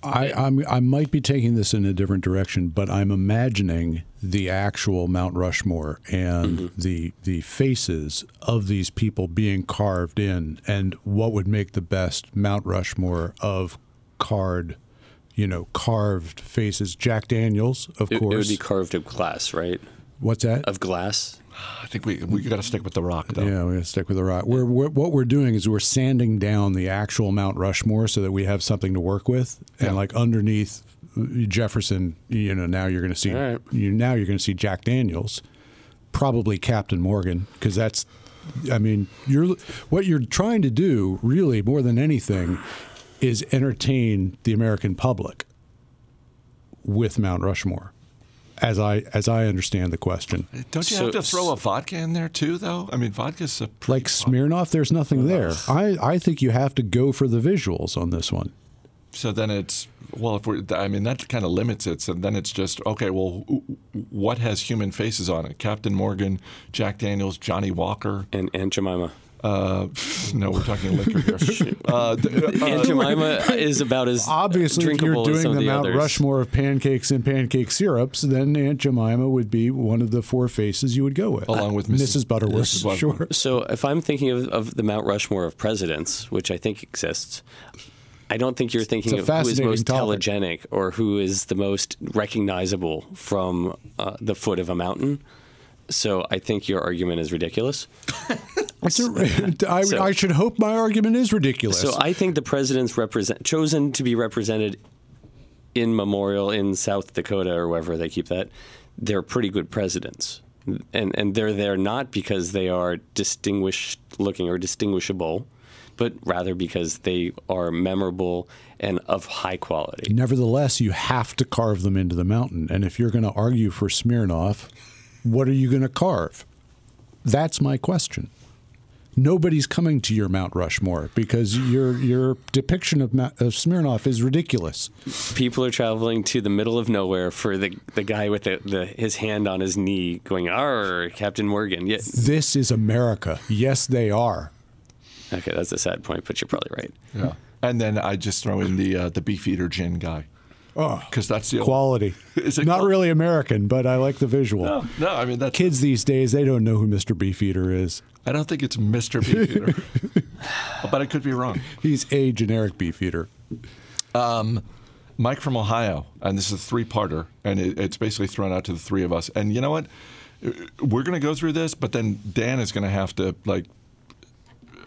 I, I'm, I might be taking this in a different direction, but I'm imagining the actual Mount Rushmore and Mm-hmm. the the faces of these people being carved in, and what would make the best Mount Rushmore of card, you know, carved faces. Jack Daniels, of It, it course. would be carved of glass, right? What's that? Of glass. I think we we got to stick with the rock though. Yeah, we're gonna stick with the rock. We're, we're, what we're doing is we're sanding down the actual Mount Rushmore so that we have something to work with, and Yeah. like underneath uh, Jefferson, you know, now you're going to see All right. you now you're going to see Jack Daniels, probably Captain Morgan, because that's, I mean, you're what you're trying to do really more than anything is entertain the American public with Mount Rushmore, as I as I understand the question. Don't you So- have to throw a vodka in there too, though? I mean, vodka's a pretty like Smirnoff, there's nothing there. I, I think you have to go for the visuals on this one. So then it's well, if we're I mean that kind of limits it. So then it's just okay. Well, what has human faces on it? Captain Morgan, Jack Daniels, Johnnie Walker. And Aunt Jemima. Uh, <laughs> no, we're talking liquor here. <laughs> Uh, uh, Aunt Jemima is about as Obviously, if you're drinkable as some doing the the Mount others. Rushmore of pancakes and pancake syrups, then Aunt Jemima would be one of the four faces you would go with, Along with Mrs. Mrs. Butterworth. Mrs. Butterworth. Sure. So if I'm thinking of, of the Mount Rushmore of presidents, which I think exists, I don't think you're thinking of who is most topic. telegenic or who is the most recognizable from uh, the foot of a mountain. So I think your argument is ridiculous. <laughs> <laughs> So- I should hope my argument is ridiculous. So I think the presidents represent chosen to be represented in Memorial in South Dakota or wherever they keep that. They're pretty good presidents, and and they're there not because they are distinguished looking or distinguishable, but rather because they are memorable and of high quality. Nevertheless, you have to carve them into the mountain. And if you're going to argue for Smirnoff, what are you going to carve? That's my question. Nobody's coming to your Mount Rushmore because your your depiction of, Ma- of Smirnoff is ridiculous. People are traveling to the middle of nowhere for the the guy with the, the his hand on his knee going, "Arr, Captain Morgan." Yeah, This is America. Yes, they are. okay, that's a sad point, but you're probably right. yeah. And then I just throw in the uh, the beefeater gin guy. Oh, because that's the quality. <laughs> Is it Not really American, but I like the visual. No, no, I mean that's. Kids these days, they don't know who Mr. Beefeater is. I don't think it's Mr. Beefeater, <laughs> <laughs> but I could be wrong. He's a generic Beefeater. Mike from Ohio, and this is a three-parter, and it, it's basically thrown out to the three of us. And you know what? We're going to go through this, but then Dan is going to have to like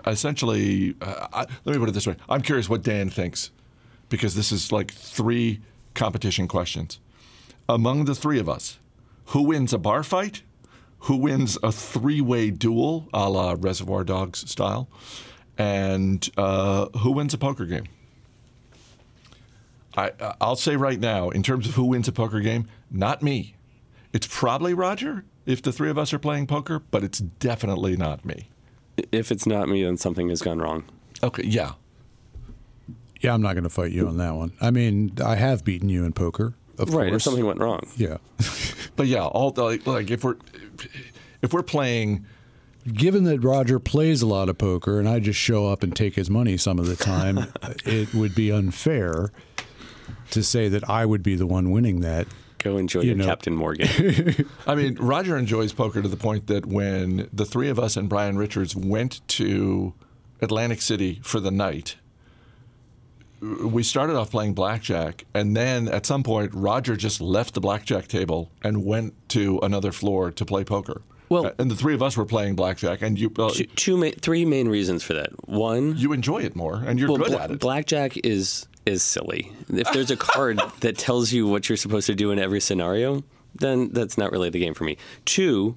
essentially. Uh, I, let me put it this way: I'm curious what Dan thinks, because this is like three competition questions. Among the three of us, who wins a bar fight? Who wins a three-way duel, a la Reservoir Dogs style? And uh, who wins a poker game? I, I'll say right now, in terms of who wins a poker game, not me. It's probably Roger if the three of us are playing poker, but it's definitely not me. If it's not me, then something has gone wrong. Okay, yeah. Yeah, I'm not going to fight you on that one. I mean, I have beaten you in poker, of Right, if something went wrong. Yeah. <laughs> But yeah, all the, like, like if we're if we're playing Given that Roger plays a lot of poker and I just show up and take his money some of the time, <laughs> it would be unfair to say that I would be the one winning that. Go enjoy You your know. Captain Morgan. <laughs> I mean, Roger enjoys poker to the point that when the three of us and Brian Richards went to Atlantic City for the night, we started off playing blackjack, and then at some point, Roger just left the blackjack table and went to another floor to play poker. Well- Uh, and the three of us were playing blackjack, and you uh, two, two ma- three main reasons for that. One, you enjoy it more, and you're well, good bla- at it. blackjack is is silly. If there's a card <laughs> that tells you what you're supposed to do in every scenario, then that's not really the game for me. Two,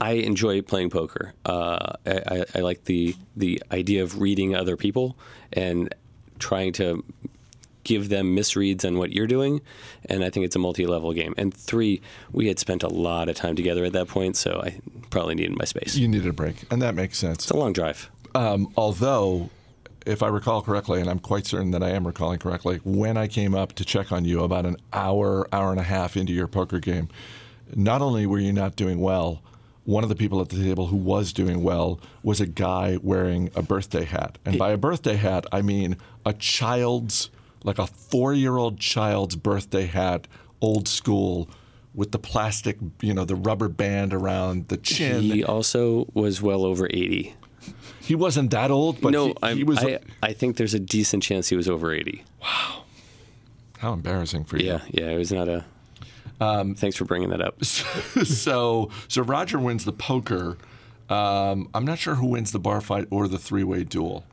I enjoy playing poker. Uh, I, I, I like the the idea of reading other people and trying to give them misreads on what you're doing, and I think it's a multi-level game. And three, we had spent a lot of time together at that point, so I probably needed my space. you needed a break, and that makes sense. It's a long drive. Um, although, if I recall correctly, and I'm quite certain that I am recalling correctly, when I came up to check on you about an hour, hour and a half into your poker game, not only were you not doing well, one of the people at the table who was doing well was a guy wearing a birthday hat. And by a birthday hat, I mean a child's like a four-year-old child's birthday hat, old school, with the plastic, you know, the rubber band around the chin. He also was well over 80. He wasn't that old, but no, he, he was. I, I think there's a decent chance he was over 80. Wow. how embarrassing for you. Yeah, yeah, it was not a. Um, thanks for bringing that up. <laughs> so so Roger wins the poker. Um, I'm not sure who wins the bar fight or the three-way duel.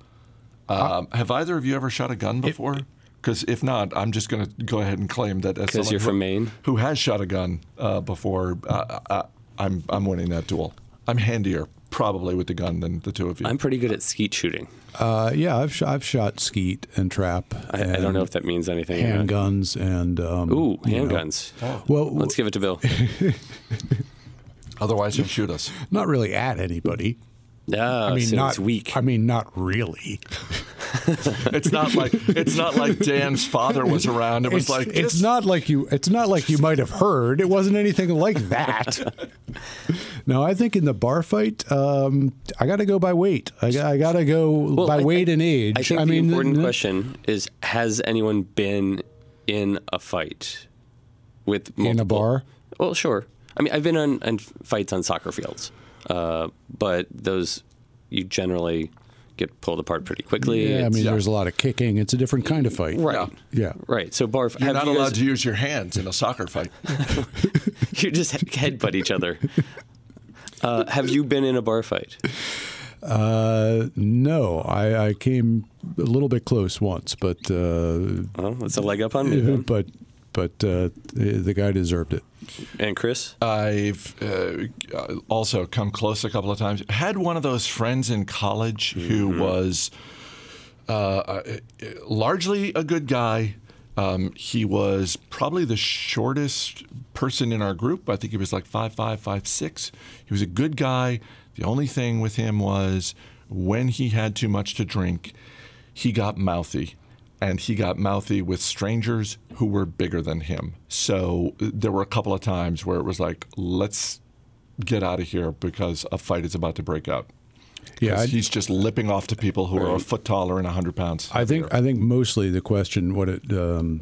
Um, have either of you ever shot a gun before? Because if not, I'm just going to go ahead and claim that as someone you're who- from Maine? who has shot a gun uh, before, uh, uh, I'm I'm winning that duel. I'm handier probably with the gun than the two of you. I'm pretty good at skeet shooting. Uh, yeah, I've sh- I've shot skeet and trap. I, I don't know if that means anything. or handguns and um, Ooh, you know. handguns. Well, Let's give it to Bill. <laughs> Otherwise, he'll shoot us. not really at anybody. Ah, I mean, so not it's weak. I mean, not really. <laughs> It's not like it's not like Dan's father was around. It was It's, like it's just- not like you. It's not like you might have heard. It wasn't anything like that. <laughs> no, I think in the bar fight, um, I got to go by weight. I, got- I got to go Well, by I weight think- and age. I think I the mean, important the- question is: Has anyone been in a fight with multiple, in a bar. Well, sure. I mean, I've been on, on fights on soccer fields, uh, but those you generally get pulled apart pretty quickly. Yeah, I mean, Yeah. there's a lot of kicking. It's a different kind of fight. right, Yeah. right. So bar. You're not you allowed guys- to use your hands in a soccer fight. <laughs> You just headbutt each other. Uh, have you been in a bar fight? Uh, no, I, I came a little bit close once, but uh, Well, that's a leg up on me. <laughs> then. but but uh, the, the guy deserved it. And Chris, I've uh, also come close a couple of times. Had one of those friends in college who was uh, uh, largely a good guy. Um, he was probably the shortest person in our group. I think he was like five five, five six. He was a good guy. The only thing with him was when he had too much to drink, he got mouthy. And he got mouthy with strangers who were bigger than him. So there were a couple of times where it was like, let's get out of here because a fight is about to break out. Yeah, 'Cause I- he's just lipping off to people who are a foot taller and 100 pounds. I think I think mostly the question what it um,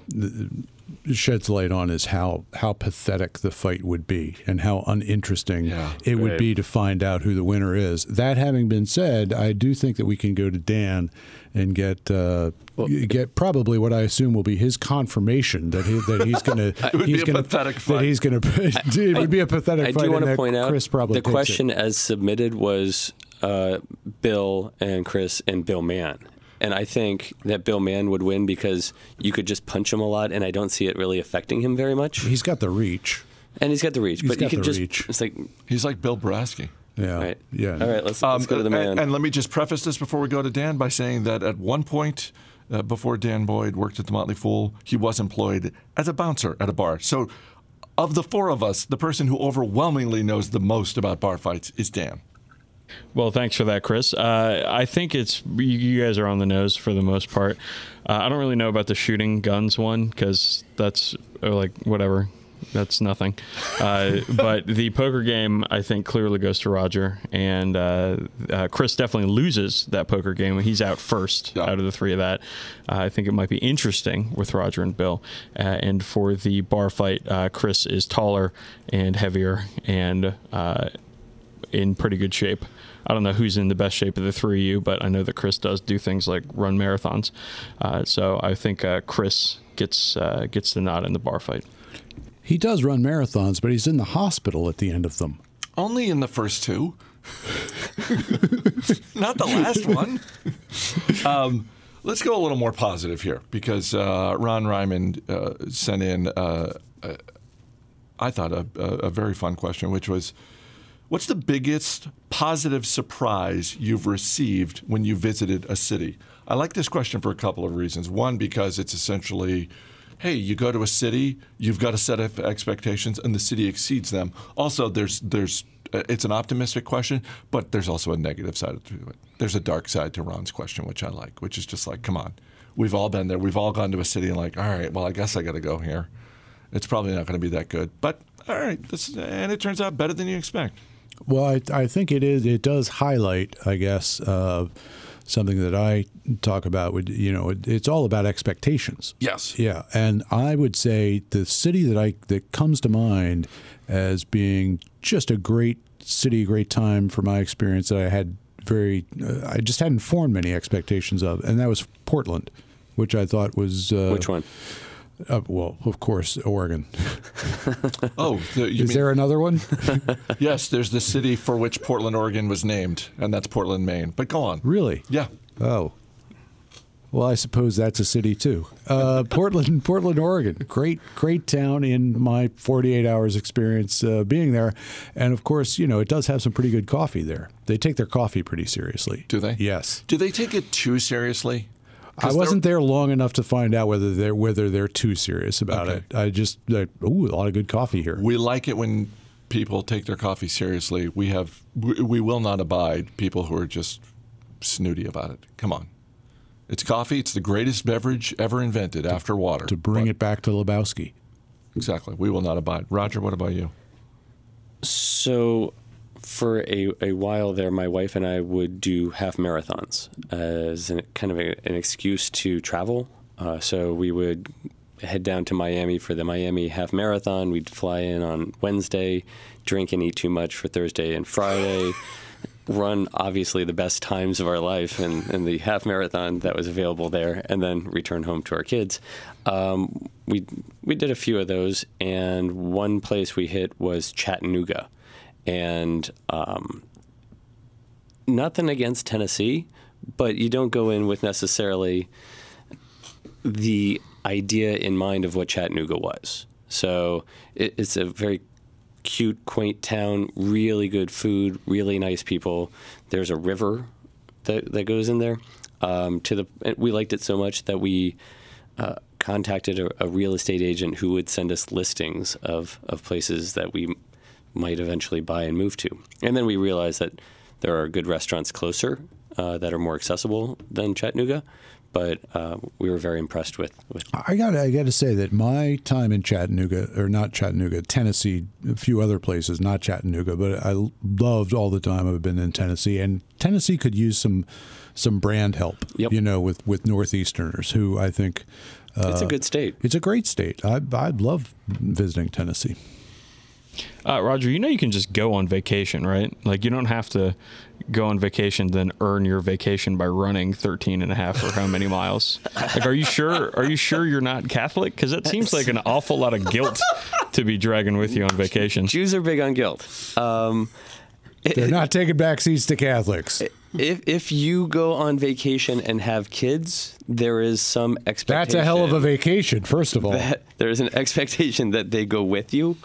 sheds light on is how how pathetic the fight would be and how uninteresting Yeah. it would be to find out who the winner is. That having been said, I do think that we can go to Dan and get uh, get probably what I assume will be his confirmation that he, that he's going <laughs> to he's gonna, pathetic that he's going <laughs> to it would be a pathetic I fight. do want to point out Chris probably the takes it. question as submitted was uh, Bill and Chris and Bill Mann. And I think that Bill Mann would win because you could just punch him a lot, and I don't see it really affecting him very much. He's got the reach. And he's got the reach, He's but you got can the just reach. it's like he's like Bill Brasky. Yeah, right, yeah. All right, let's, Um, let's go to the and- man. And, let me just preface this before we go to Dan by saying that at one point, uh, before Dan Boyd worked at the Motley Fool, he was employed as a bouncer at a bar. So, of the four of us, the person who overwhelmingly knows the most about bar fights is Dan. Well, thanks for that, Chris. Uh, I think it's you, guys are on the nose for the most part. Uh, I don't really know about the shooting guns one because that's uh, like whatever. That's nothing. Uh, <laughs> but the poker game, I think, clearly goes to Roger, and uh, uh, Chris definitely loses that poker game. He's out first Yeah. out of the three of that. Uh, I think it might be interesting with Roger and Bill. Uh, and for the bar fight, uh, Chris is taller and heavier and uh, in pretty good shape. I don't know who's in the best shape of the three of you, but I know that Chris does do things like run marathons. Uh, so I think uh, Chris gets uh, gets the nod in the bar fight. He does run marathons, but he's in the hospital at the end of them. Only in the first two, <laughs> not the last one. Um, let's go a little more positive here because uh, Ron Ryman uh, sent in, uh, uh, I thought, a, a, a very fun question, which was What's the biggest positive surprise you've received when you visited a city? I like this question for a couple of reasons. One, because it's essentially, hey, you go to a city, you've got a set of expectations, and the city exceeds them. Also, there's there's uh, it's an optimistic question, but there's also a negative side to it. There's a dark side to Ron's question, which I like, which is just like, come on, we've all been there. We've all gone to a city and like, all right, well, I guess I got to go here. It's probably not going to be that good, but all right, this and it turns out better than you expect. Well, I, I think it is. It does highlight, I guess, uh, something that I talk about would you know it, it's all about expectations. Yes. Yeah, and I would say the city that I that comes to mind as being just a great city, a great time for my experience that I had very uh, I just hadn't formed many expectations of, and that was Portland, which I thought was uh, Which one? Uh, well, of course, Oregon. <laughs> Oh, the, you Is mean, there another one? <laughs> yes, there's the city for which Portland, Oregon was named, and that's Portland, Maine. But go on. really? Yeah. Oh. Well, I suppose that's a city too. Uh, <laughs> Portland, Portland, Oregon. Great, great town in my 48 hours experience uh, being there. And of course, you know, it does have some pretty good coffee there. They take their coffee pretty seriously. Do they? Yes. Do they take it too seriously? I wasn't there long enough to find out whether they're whether they're too serious about Okay. it. I just, like, ooh, a lot of good coffee here. We like it when people take their coffee seriously. We have we, we will not abide people who are just snooty about it. Come on. It's coffee. It's the greatest beverage ever invented after water. to bring it back to Lebowski. Exactly. We will not abide. Roger, what about you? So, for a, a while there, my wife and I would do half marathons as an, kind of a, an excuse to travel. Uh, so, we would head down to Miami for the Miami half marathon. We'd fly in on Wednesday, drink and eat too much for Thursday and Friday. <laughs> Run obviously the best times of our life in, in the half marathon that was available there, and then return home to our kids. Um, we we did a few of those, and one place we hit was Chattanooga, and um, nothing against Tennessee, but you don't go in with necessarily the idea in mind of what Chattanooga was. So it, it's a very cute, quaint town, really good food, really nice people. There's a river that, that goes in there. Um, to the we liked it so much that we uh, contacted a, a real estate agent who would send us listings of, of places that we might eventually buy and move to. And then we realized that there are good restaurants closer uh, that are more accessible than Chattanooga. But uh, we were very impressed with, with I got I got to say that my time in Chattanooga, or not Chattanooga, Tennessee, a few other places, not Chattanooga, but I loved all the time I've been in Tennessee, and Tennessee could use some some brand help, Yep. you know, with with Northeasterners who I think it's a good state. it's a great state. I I love visiting Tennessee. Uh, Roger, you know you can just go on vacation, right? Like you don't have to go on vacation then earn your vacation by running 13 and a half or how many miles. Like are you sure are you sure you're not Catholic? Cuz that seems like an awful lot of guilt to be dragging with you on vacation. Jews are big on guilt. Um, They're not taking back seats to Catholics. if if you go on vacation and have kids, there is some expectation. That's a hell of a vacation, first of all. <laughs> there is an expectation that they go with you.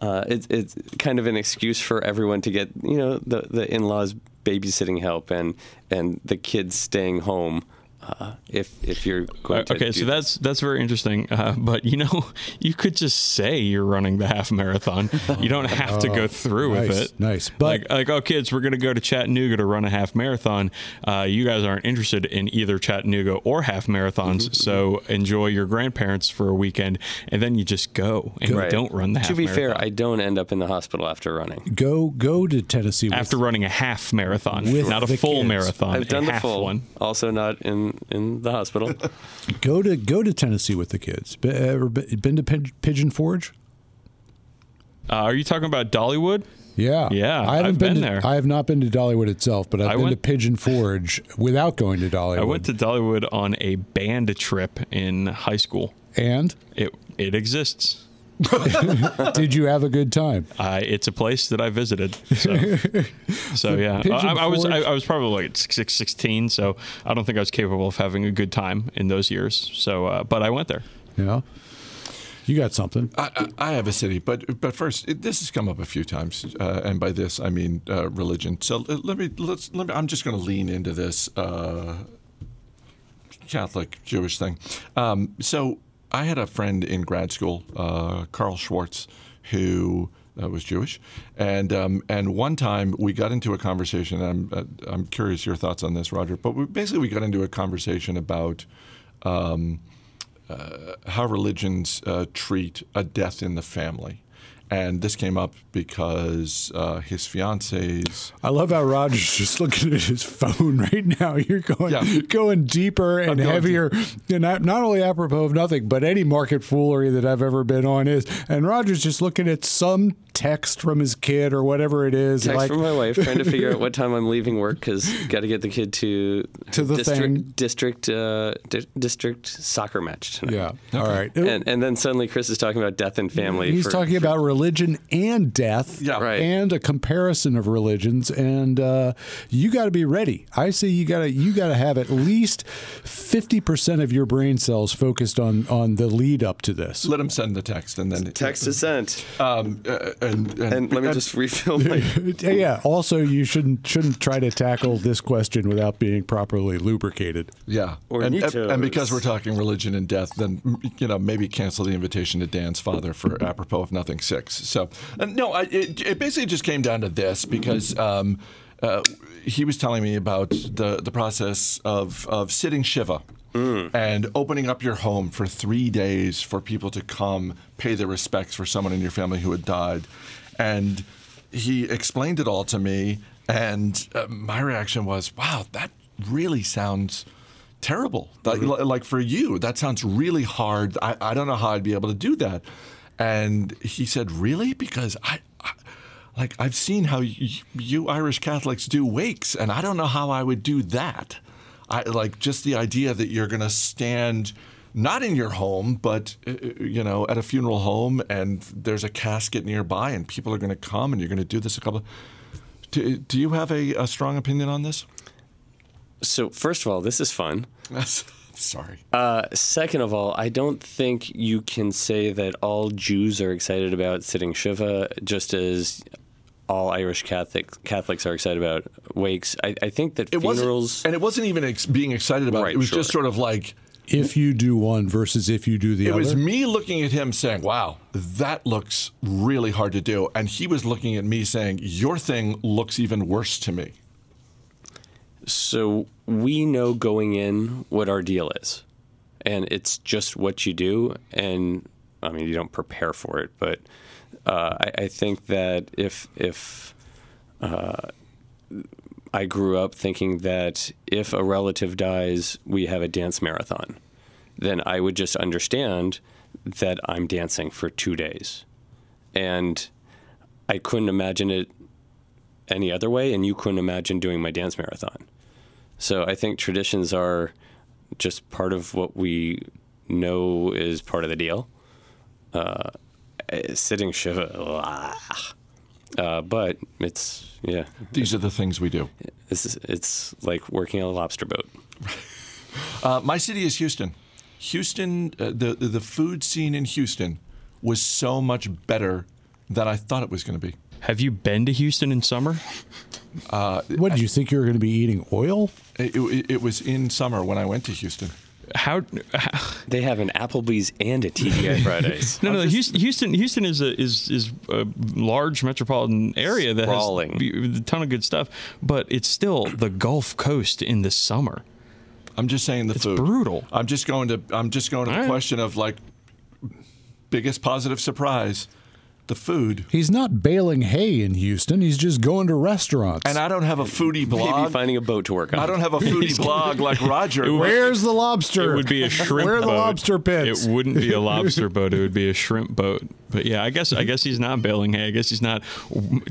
Uh, it's it's kind of an excuse for everyone to get you know the the in laws babysitting help and and the kids staying home. Uh, if if you're going Uh, to okay, do so that's that's very interesting. Uh, but you know, <laughs> you could just say you're running the half marathon. You don't <laughs> have to go through with nice, it. nice. But- like, like, oh, kids, we're gonna go to Chattanooga to run a half marathon. Uh, you guys aren't interested in either Chattanooga or half marathons, Mm-hmm, so enjoy your grandparents for a weekend, and then you just go and you don't run the half. To be marathon. fair, I don't end up in the hospital after running. Go go to Tennessee with, after running a half marathon, With not a full kids. marathon, I've done a the half full one. Also not in in the hospital. <laughs> go to go to Tennessee with the kids. Be- Ever be- been to Pid- Pigeon Forge? Uh, are you talking about Dollywood? Yeah, Yeah, I haven't I've been, been to, there. I have not been to Dollywood itself, but I've I been to Pigeon Forge without going to Dollywood. I went to Dollywood on a band trip in high school. and It it exists. <laughs> did you have a good time? I it's a place that I visited. So, <laughs> so yeah, I, I was I, I was probably like six, 16, so I don't think I was capable of having a good time in those years. So, uh, but I went there. You know, you got something. I, I I have a city, but but first, it, this has come up a few times, uh, and by this I mean uh, religion. So uh, let me let's let me. I'm just going to lean into this uh, Catholic Jewish thing. Um, so I had a friend in grad school, uh, Carl Schwartz, who. Uh, was Jewish, and um, and one time we got into a conversation. I'm uh, I'm curious your thoughts on this, Roger. But we, basically, we got into a conversation about um, how religions uh, treat a death in the family. And this came up because uh, his fiance's. I love how Roger's just looking at his phone <laughs> right now. You're going Yeah. going deeper and going heavier. And not, not only apropos of nothing, but any market foolery that I've ever been on is. And Roger's just looking at some text from his kid or whatever it is. Text like, from my wife trying to figure out what time I'm leaving work because got to get the kid to To the district thing. district uh, di- district soccer match tonight. yeah. All right. And and then suddenly Chris is talking about death and family. He's for- talking about religion and death, Yeah. Right. and a comparison of religions. And uh, you got to be ready. I say you got to you got to have at least fifty percent of your brain cells focused on on the lead up to this. Let him send the text and then. text is sent. Um, uh, and, and, And let me just refill my. <laughs> yeah. Also, you shouldn't shouldn't try to tackle this question without being properly lubricated. Yeah, and, and, Hornitos. and because we're talking religion and death, then you know maybe cancel the invitation to Dan's father for apropos of nothing six. So uh, no, I, it, it basically just came down to this because um, uh, he was telling me about the the process of of sitting shiva. And opening up your home for three days for people to come pay their respects for someone in your family who had died. And he explained it all to me. And uh, my reaction was, wow, that really sounds terrible. Like, like for you, that sounds really hard. I, I don't know how I'd be able to do that. And he said, really? Because I, I like I've seen how y- you Irish Catholics do wakes, and I don't know how I would do that. I like just the idea that you're going to stand not in your home, but uh, you know, at a funeral home, and there's a casket nearby, and people are going to come, and you're going to do this a couple. Do, do you have a, a strong opinion on this? So first of all, this is fun. Sorry. Uh, second of all, I don't think you can say that all Jews are excited about sitting shiva, just as all Irish Catholic Catholics are excited about wakes. I, I think that it funerals. wasn't, and it wasn't even ex- being excited about it. It was sure. just sort of like If you do one versus if you do the it other. It was me looking at him saying, "Wow, that looks really hard to do," and he was looking at me saying, "Your thing looks even worse to me." So we know going in what our deal is, and it's just what you do. And I mean, you don't prepare for it, but uh, I, I think that if if uh, I grew up thinking that if a relative dies, we have a dance marathon, then I would just understand that I'm dancing for two days, and I couldn't imagine it any other way, and you couldn't imagine doing my dance marathon. So I think traditions are just part of what we know is part of the deal. Uh, eh, sitting shiva, <laughs> uh, but it's yeah, These are the things we do. it's it's like working on a lobster boat. <laughs> Uh, my city is Houston. Houston, uh, the the food scene in Houston was so much better than I thought it was going to be. Have you been to Houston in summer? what did you think you were going to be eating oil? It, it, it was in summer when I went to Houston. How? how They have an Applebee's and a TGI <laughs> Fridays. no, no. Houston, Houston, Houston is a is is a large metropolitan area that Sprawling. has a ton of good stuff, but it's still the Gulf Coast in the summer. I'm just saying the It's food. brutal. I'm just going to I'm just going to the All right. question of like biggest positive surprise, the food. He's not baling hay in Houston. He's just going to restaurants. And I don't have a foodie Maybe blog. finding a boat to work on. I don't have a foodie <laughs> blog like <laughs> Roger. Where's the lobster? It would be a <laughs> shrimp boat. Where are the boat. lobster pits? It wouldn't be a lobster boat. It would be a shrimp boat. But yeah, I guess I guess he's not baling hay. I guess he's not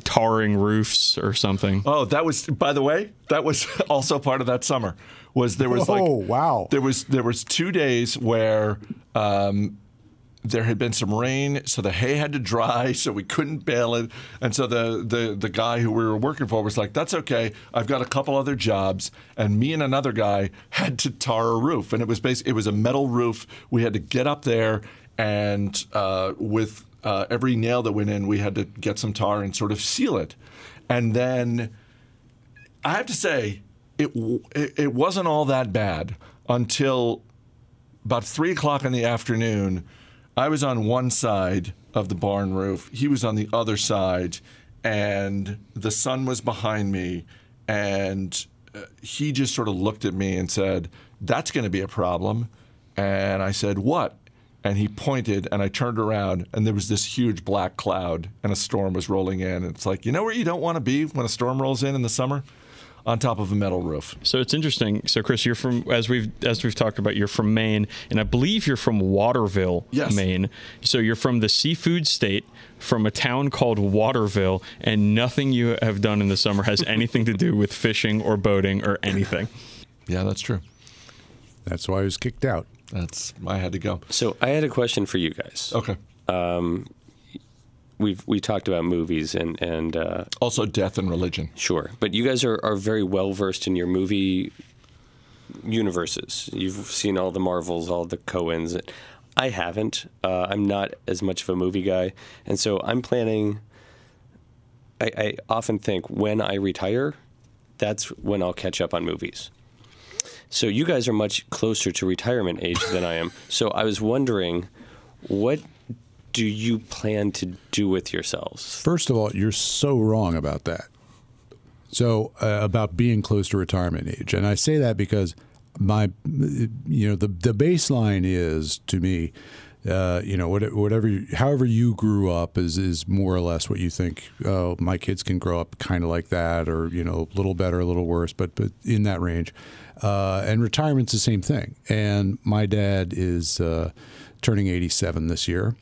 tarring roofs or something. Oh, that was by the way, that was also part of that summer. Was there was like Oh, wow. There was there was two days where um, there had been some rain, so the hay had to dry, so we couldn't bale it. And so the the the guy who we were working for was like, "That's okay. I've got a couple other jobs." And me and another guy had to tar a roof, and it was basically it was a metal roof. We had to get up there, and uh, with uh, every nail that went in, we had to get some tar and sort of seal it. And then I have to say, it, it it wasn't all that bad until about three o'clock in the afternoon. I was on one side of the barn roof. He was on the other side, and the sun was behind me. And uh, he just sort of looked at me and said, "That's going to be a problem." And I said, "What?" and he pointed, and I turned around, and there was this huge black cloud, and a storm was rolling in. And it's like, you know where you don't want to be when a storm rolls in in the summer? On top of a metal roof. So it's interesting. So Chris, you're from as we've as we've talked about, you're from Maine, and I believe you're from Waterville, Yes. Maine. So you're from the seafood state, from a town called Waterville, and nothing you have done in the summer has <laughs> anything to do with fishing or boating or anything. Yeah, that's true. That's why I was kicked out. That's I had to go. So I had a question for you guys. Okay. Um, We've we talked about movies and and uh, Also, death and religion. sure, but you guys are, are very well versed in your movie universes. You've seen all the Marvels, all the Coens. I haven't. Uh, I'm not as much of a movie guy, and so I'm planning. I, I often think when I retire, that's when I'll catch up on movies. So you guys are much closer to retirement age than I am. So I was wondering, what do you plan to do with yourselves? First of all, you're so wrong about that. So uh, about being close to retirement age, and I say that because my, you know, the the baseline is to me, uh, you know, what- whatever, however you grew up is is more or less what you think. Oh, my kids can grow up kind of like that, or you know, a little better, a little worse, but but in that range. Uh, and retirement's the same thing. And my dad is uh, turning 87 this year,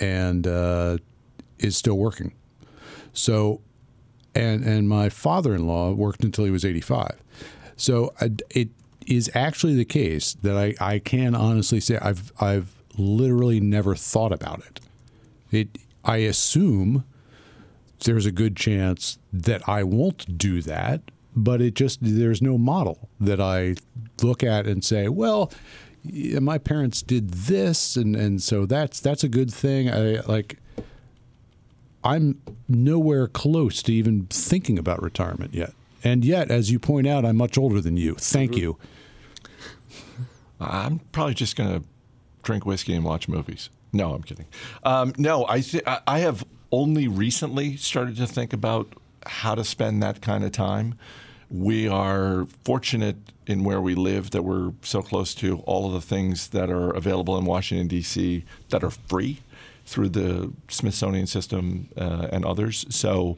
and uh, is still working. So, and and my father-in-law worked until he was 85. So I, it is actually the case that I, I can honestly say I've I've literally never thought about it. It I assume there's a good chance that I won't do that, but it just there's no model that I look at and say, well, yeah, my parents did this, and and so that's that's a good thing. I like. I'm nowhere close to even thinking about retirement yet. And yet, as you point out, I'm much older than you. Thank you. I'm probably just going to drink whiskey and watch movies. No, I'm kidding. Um, no, I th- I I have only recently started to think about how to spend that kind of time. We are fortunate in where we live that we're so close to all of the things that are available in Washington D.C. that are free through the Smithsonian system uh, and others. So.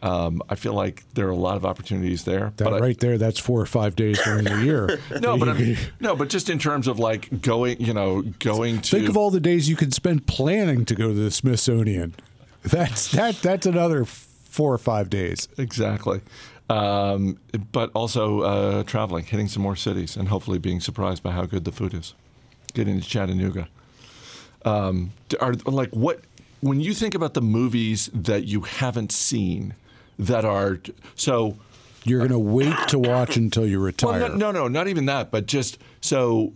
Um, I feel like there are a lot of opportunities there. That but I- right there, that's four or five days during the year. <laughs> no, but I mean, <laughs> no, but just in terms of like going, you know, going to think of all the days you could spend planning to go to the Smithsonian. That's that. That's another four or five days. exactly, um, but also uh, traveling, hitting some more cities, and hopefully being surprised by how good the food is. Getting to Chattanooga. Um, are like what when you think about the movies that you haven't seen that are so. You're going to wait to watch until you retire. <coughs> Well, no, no, no, not even that, but just so.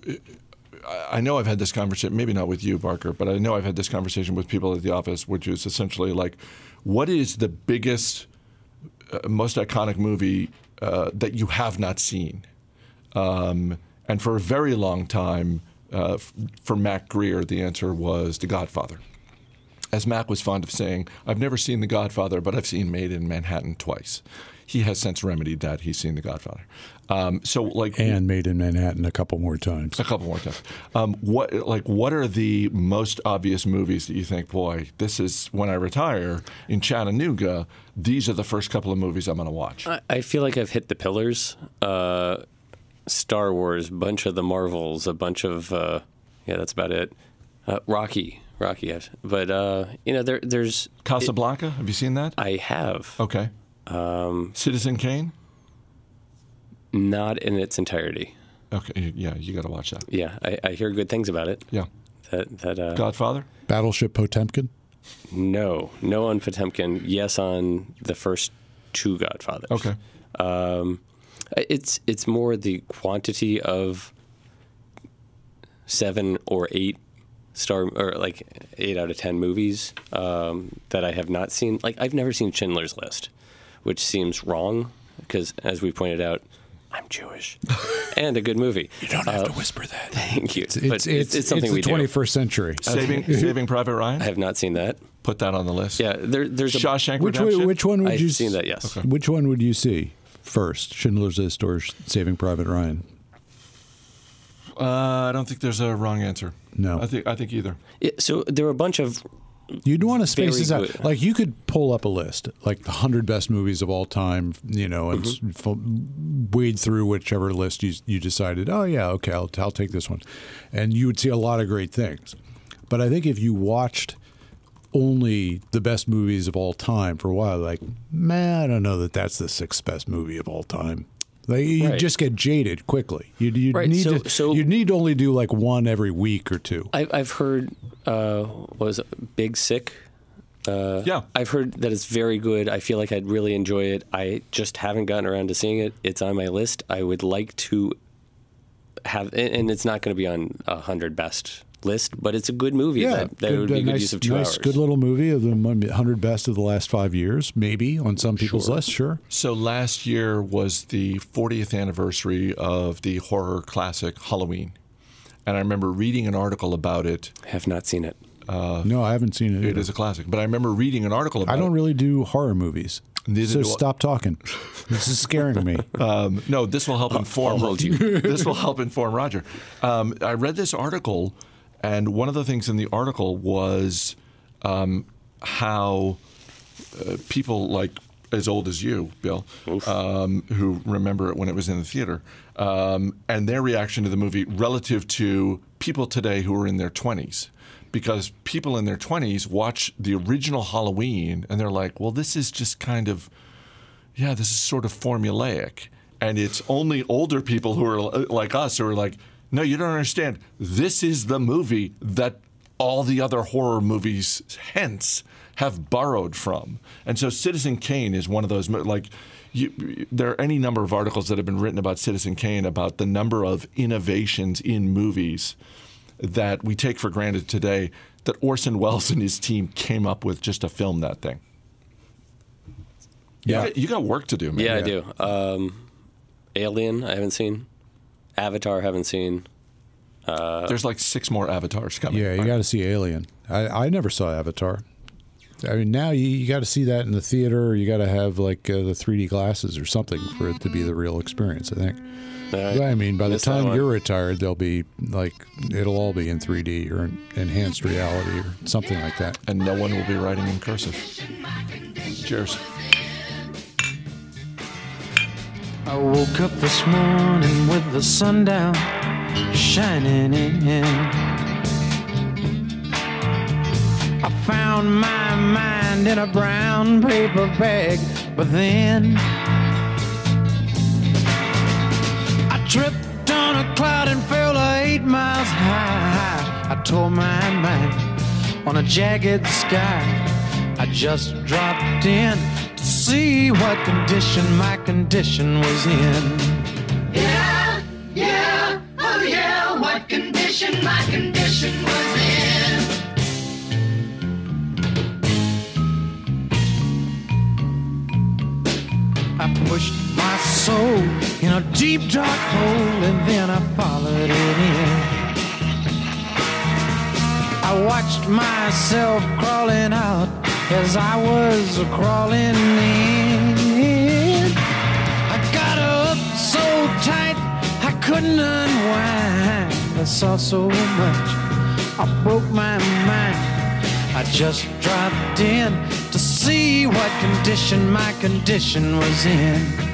I know I've had this conversation, maybe not with you, Barker, but I know I've had this conversation with people at the office, which is essentially like, what is the biggest, uh, most iconic movie uh, that you have not seen? Um, and for a very long time, uh, f- for Mac Greer, the answer was The Godfather. As Mac was fond of saying, I've never seen The Godfather, but I've seen Maid in Manhattan twice. He has since remedied that. He's seen The Godfather. Um, so, like, and Maid in Manhattan a couple more times. a couple more times. Um, what like what are the most obvious movies that you think, boy, this is when I retire in Chattanooga? These are the first couple of movies I'm going to watch. I, I feel like I've hit the pillars. Uh, Star Wars, bunch of the Marvels, a bunch of uh, yeah, that's about it. Uh, Rocky, Rocky, yes. but uh, you know there there's Casablanca, have you seen that? I have Okay. Um, Citizen Kane. not in its entirety. Okay, yeah, you got to watch that. Yeah, I, I hear good things about it. Yeah. That that uh, Godfather. Battleship Potemkin. no, no on Potemkin. Yes on the first two Godfathers. Okay. Um, it's it's more the quantity of seven or eight star or like eight out of ten movies um, that I have not seen. Like I've never seen Schindler's List, which seems wrong because, as we pointed out, I'm Jewish, <laughs> and a good movie. You don't have to whisper that. Thank you. It's but it's, it's, it's something the we do. 21st century. Saving Saving Private Ryan. I have not seen that. Put that on the list. Yeah, there, there's a Shawshank Which Redemption. one, which one would I've you seen s- that. Yes. Which one would you see first, Schindler's List or Saving Private Ryan? Uh, I don't think there's a wrong answer. No. I think I think either. Yeah, so there were a bunch of You'd want to space this out. good. Like you could pull up a list, like the hundred best movies of all time, you know, and Mm-hmm. f- wade through whichever list you you decided. Oh yeah, okay, I'll, I'll take this one, and you would see a lot of great things. But I think if you watched only the best movies of all time for a while, like man, I don't know that that's the sixth best movie of all time. Like you Right. just get jaded quickly. You you Right, need so- to so- you need to only do like one every week or two. I, I've heard uh, what was it, Big Sick. Uh, Yeah. I've heard that it's very good. I feel like I'd really enjoy it. I just haven't gotten around to seeing it. It's on my list. I would like to have, and and it's not going to be on a hundred best list, but it's a good movie. that, that would be a a good nice, use of two nice, hours. Good little movie of the hundred best of the last five years, maybe on some people's Sure. list. Sure. So last year was the 40th anniversary of the horror classic Halloween, and I remember reading an article about it. have not seen it. no, I haven't seen it. It either. is a classic, but I remember reading an article about I don't it. really do horror movies. Neither so do I. stop talking. this is scaring me. <laughs> Um, no, this will help <laughs> inform. hold you. this will help inform Roger. Um, I read this article, and one of the things in the article was um, how uh, people like as old as you, Bill, um, who remember it when it was in the theater, um, and their reaction to the movie relative to people today who are in their twenties. Because people in their 20s watch the original Halloween and they're like, well, this is just kind of yeah, this is sort of formulaic. And it's only older people who are uh, like us who are like, no, you don't understand. This is the movie that all the other horror movies hence have borrowed from. And so Citizen Kane is one of those, like, you, there are any number of articles that have been written about Citizen Kane about the number of innovations in movies that we take for granted today that Orson Welles and his team came up with just to film that thing. You Yeah. got- you got work to do, man. Yeah, I do. Um, Alien, I haven't seen. Avatar, haven't seen. There's like six more avatars coming. Yeah, you got to see Alien. I, I never saw Avatar. I mean, now you, you got to see that in the theater. Or you got to have like uh, the 3D glasses or something for it to be the real experience. I think. All right. Yeah, I mean, by the Missed time you're retired, they'll be like it'll all be in 3D or enhanced reality or something like that. and no one will be writing in cursive. Cheers. I woke up this morning with the sun down, shining in. I found my mind in a brown paper bag, but then I tripped on a cloud and fell eight miles high. I tore my mind on a jagged sky. I just dropped in to see what condition my condition was in. Yeah, yeah, oh yeah, what condition my condition was in. I pushed my soul in a deep dark hole and then I followed it in. I watched myself crawling out as I was crawling in. I got up so tight I couldn't unwind. I saw so much, I broke my mind. I just dropped in to see what condition my condition was in.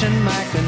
See